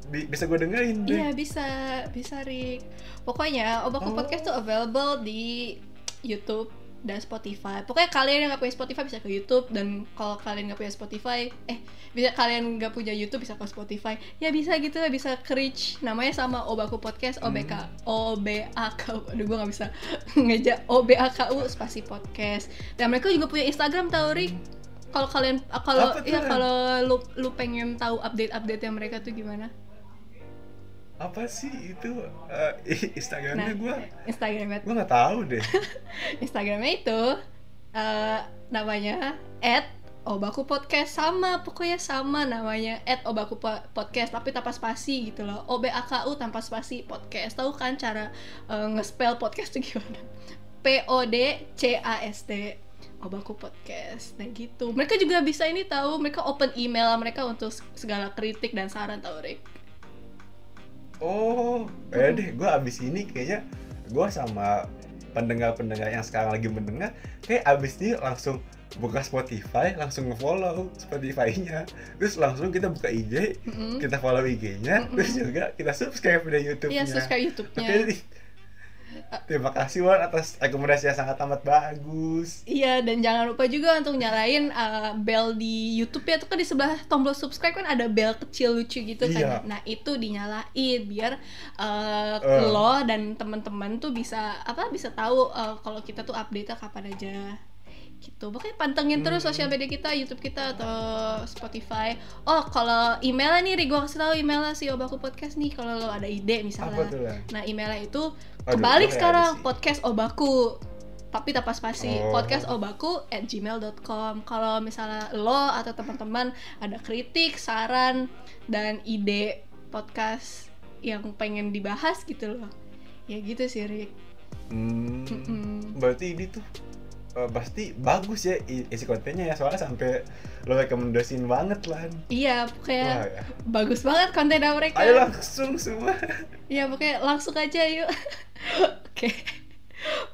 bi- bisa gue dengerin deh. Iya bisa, bisa Rik. Pokoknya Obaku Oh. Podcast tuh available di YouTube dan Spotify. Pokoknya kalian yang nggak punya Spotify bisa ke YouTube dan kalau kalian nggak punya Spotify, eh bisa kalian nggak punya YouTube bisa ke Spotify. Ya bisa gitu lah, bisa ke reach. Namanya sama Obaku Podcast, OBK, O B A K U. Aduh gue nggak bisa ngeja O B A K U spasi podcast. Dan mereka juga punya Instagram tau Rik. Kalau kalian kalau ya kalau lu lu pengen tahu update-update yang mereka tuh gimana? Apa sih itu? Eh, Instagramnya gue Instagramnya gue nggak tahu deh. Instagramnya itu eh, namanya @obaku podcast. Sama pokoknya sama namanya @obaku Po- podcast tapi tanpa spasi gitu loh. O B A K U tanpa spasi podcast. Tahu kan cara eh, nge-spell podcast tuh gimana? P O D C A S T Obaku podcast. Nah gitu. Mereka juga bisa ini tahu mereka open email mereka untuk segala kritik dan saran tahu Rick Oh, ya deh, gue abis ini kayaknya gue sama pendengar-pendengar yang sekarang lagi mendengar, kayak abis ini langsung buka Spotify, langsung nge-follow Spotify-nya, terus langsung kita buka IG, Mm-mm. kita follow IG-nya, Mm-mm. terus juga kita subscribe di YouTube-nya. Iya subscribe YouTube-nya. Terima kasih Wan atas rekomendasi yang sangat amat bagus. Iya dan jangan lupa juga untuk nyalain uh, bell di YouTube ya tuh kan di sebelah tombol subscribe kan ada bell kecil lucu gitu Iya. kan. Nah itu dinyalain biar uh, Eh. lo dan teman-teman tuh bisa apa bisa tahu uh, kalau kita tuh update kapan aja gitu. Pokoknya pantengin terus Hmm. sosial media kita, YouTube kita atau Spotify. Oh kalau emailnya nih, gua kasih tahu emailnya si Obaku Podcast nih kalau lo ada ide misalnya. Apa tuh? Nah emailnya itu Aduh, kebalik gue sekarang podcast obaku tapi tanpa spasi Oh. podcast obaku at gmail.com kalau misalnya lo atau teman-teman ada kritik saran dan ide podcast yang pengen dibahas gitu loh ya gitu sih Rick Hmm, berarti ini tuh pasti bagus ya isi kontennya ya soalnya sampai lo rekomendasiin banget Lan. iya Wah, pokoknya ya. bagus banget konten mereka. Ayo langsung semua. ya pokoknya langsung aja yuk. Oke.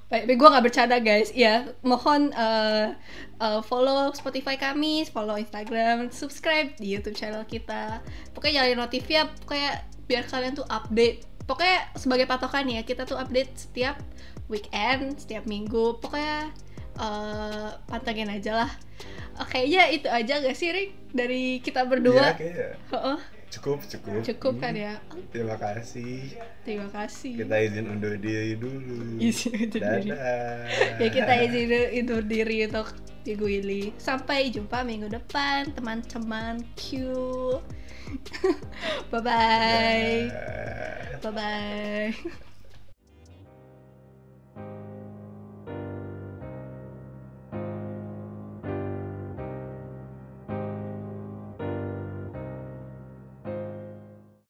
Baik gue nggak bercanda guys. Ya mohon eh, eh, follow Spotify kami follow Instagram subscribe di YouTube channel kita. Pokoknya nyalain notifnya pokoknya biar kalian tuh update. Pokoknya sebagai patokan ya kita tuh update setiap weekend setiap minggu. Pokoknya eh, pantengin aja lah. Oke ya itu aja gak sih Rick? Dari kita Iya, berdua kayaknya. Heeh, cukup cukup. cukup kan Hmm, ya? Terima kasih. terima kasih. Kita izin undur diri dulu. Izin undur diri. Ya kita izin undur diri untuk Minggu ini sampai jumpa minggu depan teman-teman. Q bye bye bye bye